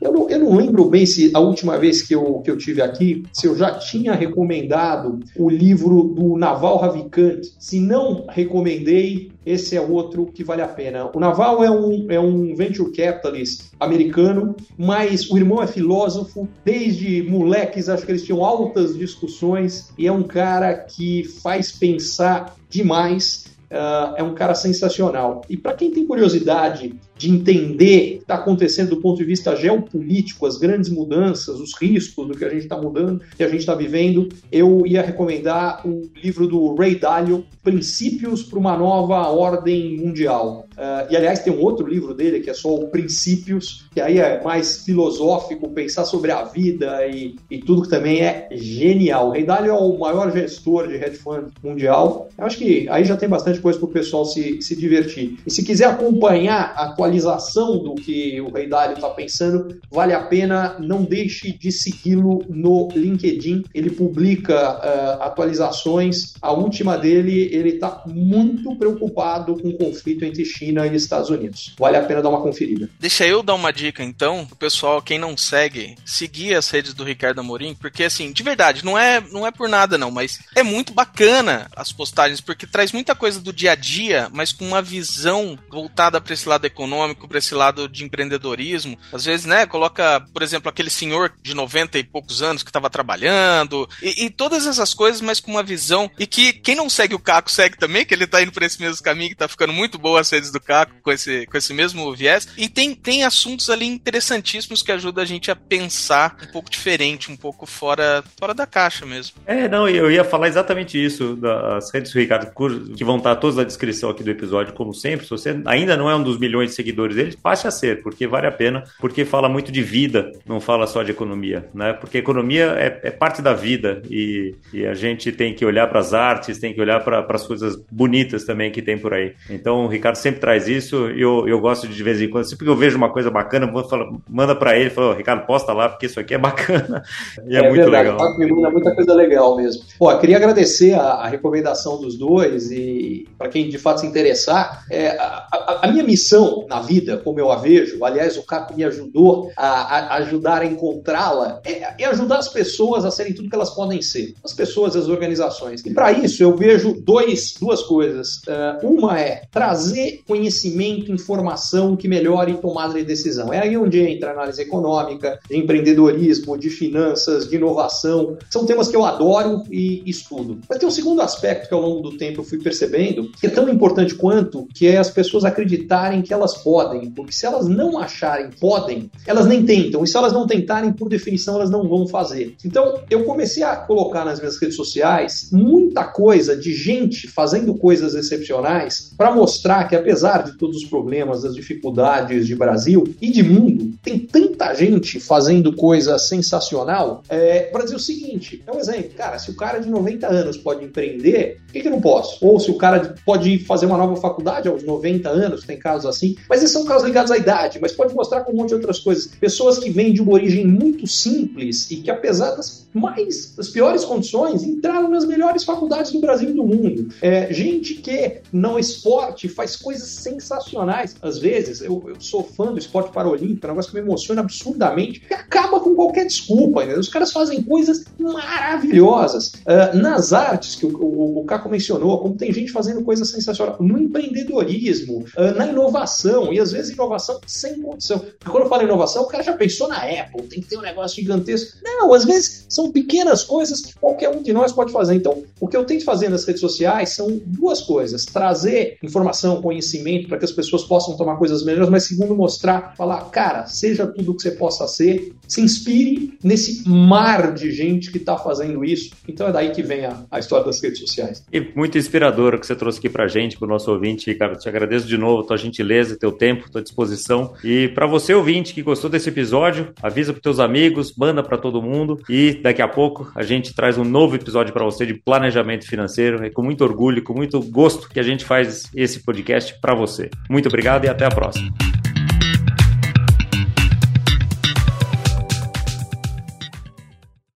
Eu não, eu não, lembro bem se a última vez que eu, que eu tive aqui, se eu já tinha recomendado o livro do Naval Ravikant. Se não recomendei, esse é outro que vale a pena. O Naval é um, é um venture capitalist americano, mas o irmão é filósofo. Desde moleques, acho que eles tinham altas discussões e é um cara que faz pensar demais. Uh, é um cara sensacional. E para quem tem curiosidade de entender o que está acontecendo do ponto de vista geopolítico, as grandes mudanças, os riscos do que a gente está mudando, que a gente está vivendo, eu ia recomendar o livro do Ray Dalio, Princípios para uma Nova Ordem Mundial. Uh, e aliás, tem um outro livro dele que é só o Princípios, que aí é mais filosófico, pensar sobre a vida e, e tudo que também é genial. O Ray Dalio é o maior gestor de hedge fund mundial. Eu acho que aí já tem bastante coisa para o pessoal se, se divertir. E se quiser acompanhar a atualização do que o Rei Dário está pensando, vale a pena, não deixe de segui-lo no LinkedIn. Ele publica uh, atualizações. A última dele, ele está muito preocupado com o conflito entre China e Estados Unidos. Vale a pena dar uma conferida. Deixa eu dar uma dica então, pro pessoal, quem não segue, seguir as redes do Ricardo Amorim, porque assim, de verdade, não é, não é por nada não, mas é muito bacana as postagens, porque traz muita coisa do dia a dia, mas com uma visão voltada para esse lado econômico econômico, para esse lado de empreendedorismo. Às vezes, né, coloca, por exemplo, aquele senhor de 90 e poucos anos que estava trabalhando, e, e, todas essas coisas, mas com uma visão. E que quem não segue o Caco segue também, que ele está indo por esse mesmo caminho, que tá ficando muito boa as redes do Caco com esse, com esse mesmo viés. E tem, tem assuntos ali interessantíssimos que ajudam a gente a pensar um pouco diferente, um pouco fora, fora da caixa mesmo. É, não, eu ia falar exatamente isso, das redes do Ricardo, que vão estar todas na descrição aqui do episódio, como sempre. Se você ainda não é um dos milhões de seguidores deles, passe a ser, porque vale a pena, porque fala muito de vida, não fala só de economia, né? Porque economia é, é parte da vida e, e, a gente tem que olhar para as artes, tem que olhar para as coisas bonitas também que tem por aí. Então o Ricardo sempre traz isso e eu, eu gosto de, de vez em quando, sempre que eu vejo uma coisa bacana, vou falar, manda para ele, fala, oh, Ricardo, posta lá porque isso aqui é bacana e é, é muito verdade, legal. Me manda muita coisa legal mesmo. Pô, queria agradecer a, a recomendação dos dois e para quem de fato se interessar, é, a, a, a minha missão na vida, como eu a vejo, aliás, o Caco me ajudou a, a ajudar a encontrá-la, é, é, ajudar as pessoas a serem tudo que elas podem ser, as pessoas as organizações. E para isso eu vejo dois, duas coisas. Uh, uma é trazer conhecimento, informação que melhore tomada de decisão. É aí onde entra análise econômica, de empreendedorismo, de finanças, de inovação. São temas que eu adoro e estudo. Mas tem um segundo aspecto que ao longo do tempo eu fui percebendo, que é tão importante quanto, que é as pessoas acreditarem que elas podem, porque se elas não acharem podem, elas nem tentam. E se elas não tentarem, por definição, elas não vão fazer. Então, eu comecei a colocar nas minhas redes sociais muita coisa de gente fazendo coisas excepcionais para mostrar que, apesar de todos os problemas, das dificuldades de Brasil e de mundo, tem tanta gente fazendo coisa sensacional é, para dizer o seguinte: é um exemplo, cara, se o cara de 90 anos pode empreender, por que, que eu não posso? Ou se o cara pode fazer uma nova faculdade aos 90 anos, tem casos assim, mas esses são casos ligados à idade, mas pode mostrar com um monte de outras coisas. Pessoas que vêm de uma origem muito simples e que, apesar das mais das piores condições, entraram nas melhores faculdades do Brasil e do mundo. É, gente que não esporte faz coisas sensacionais. Às vezes, eu, eu sou fã do esporte paralímpico, é um negócio que me emociona absurdamente, que acaba com qualquer desculpa. Entendeu? Os caras fazem coisas maravilhosas. Uh, nas artes, que o, o, o Caco mencionou, como tem gente fazendo coisas sensacionais, no empreendedorismo, uh, na inovação, e às vezes inovação sem condição. Porque quando eu falo inovação, o cara já pensou na Apple, tem que ter um negócio gigantesco. Não, às vezes são pequenas coisas que qualquer um de nós pode fazer. Então, o que eu tento fazer nas redes sociais são duas coisas: trazer informação, conhecimento para que as pessoas possam tomar coisas melhores, mas segundo, mostrar, falar, cara, seja tudo o que você possa ser, se inspire nesse mar de gente que está fazendo isso. Então é daí que vem a, a história das redes sociais. E muito inspirador o que você trouxe aqui para gente, para o nosso ouvinte, Ricardo. Te agradeço de novo tua gentileza, teu tempo, tua disposição. E para você, ouvinte, que gostou desse episódio, avisa para teus amigos, manda para todo mundo. E daqui a pouco a gente traz um novo episódio para você de planejamento financeiro. É com muito orgulho, com muito gosto que a gente faz esse podcast para você. Muito obrigado e até a próxima.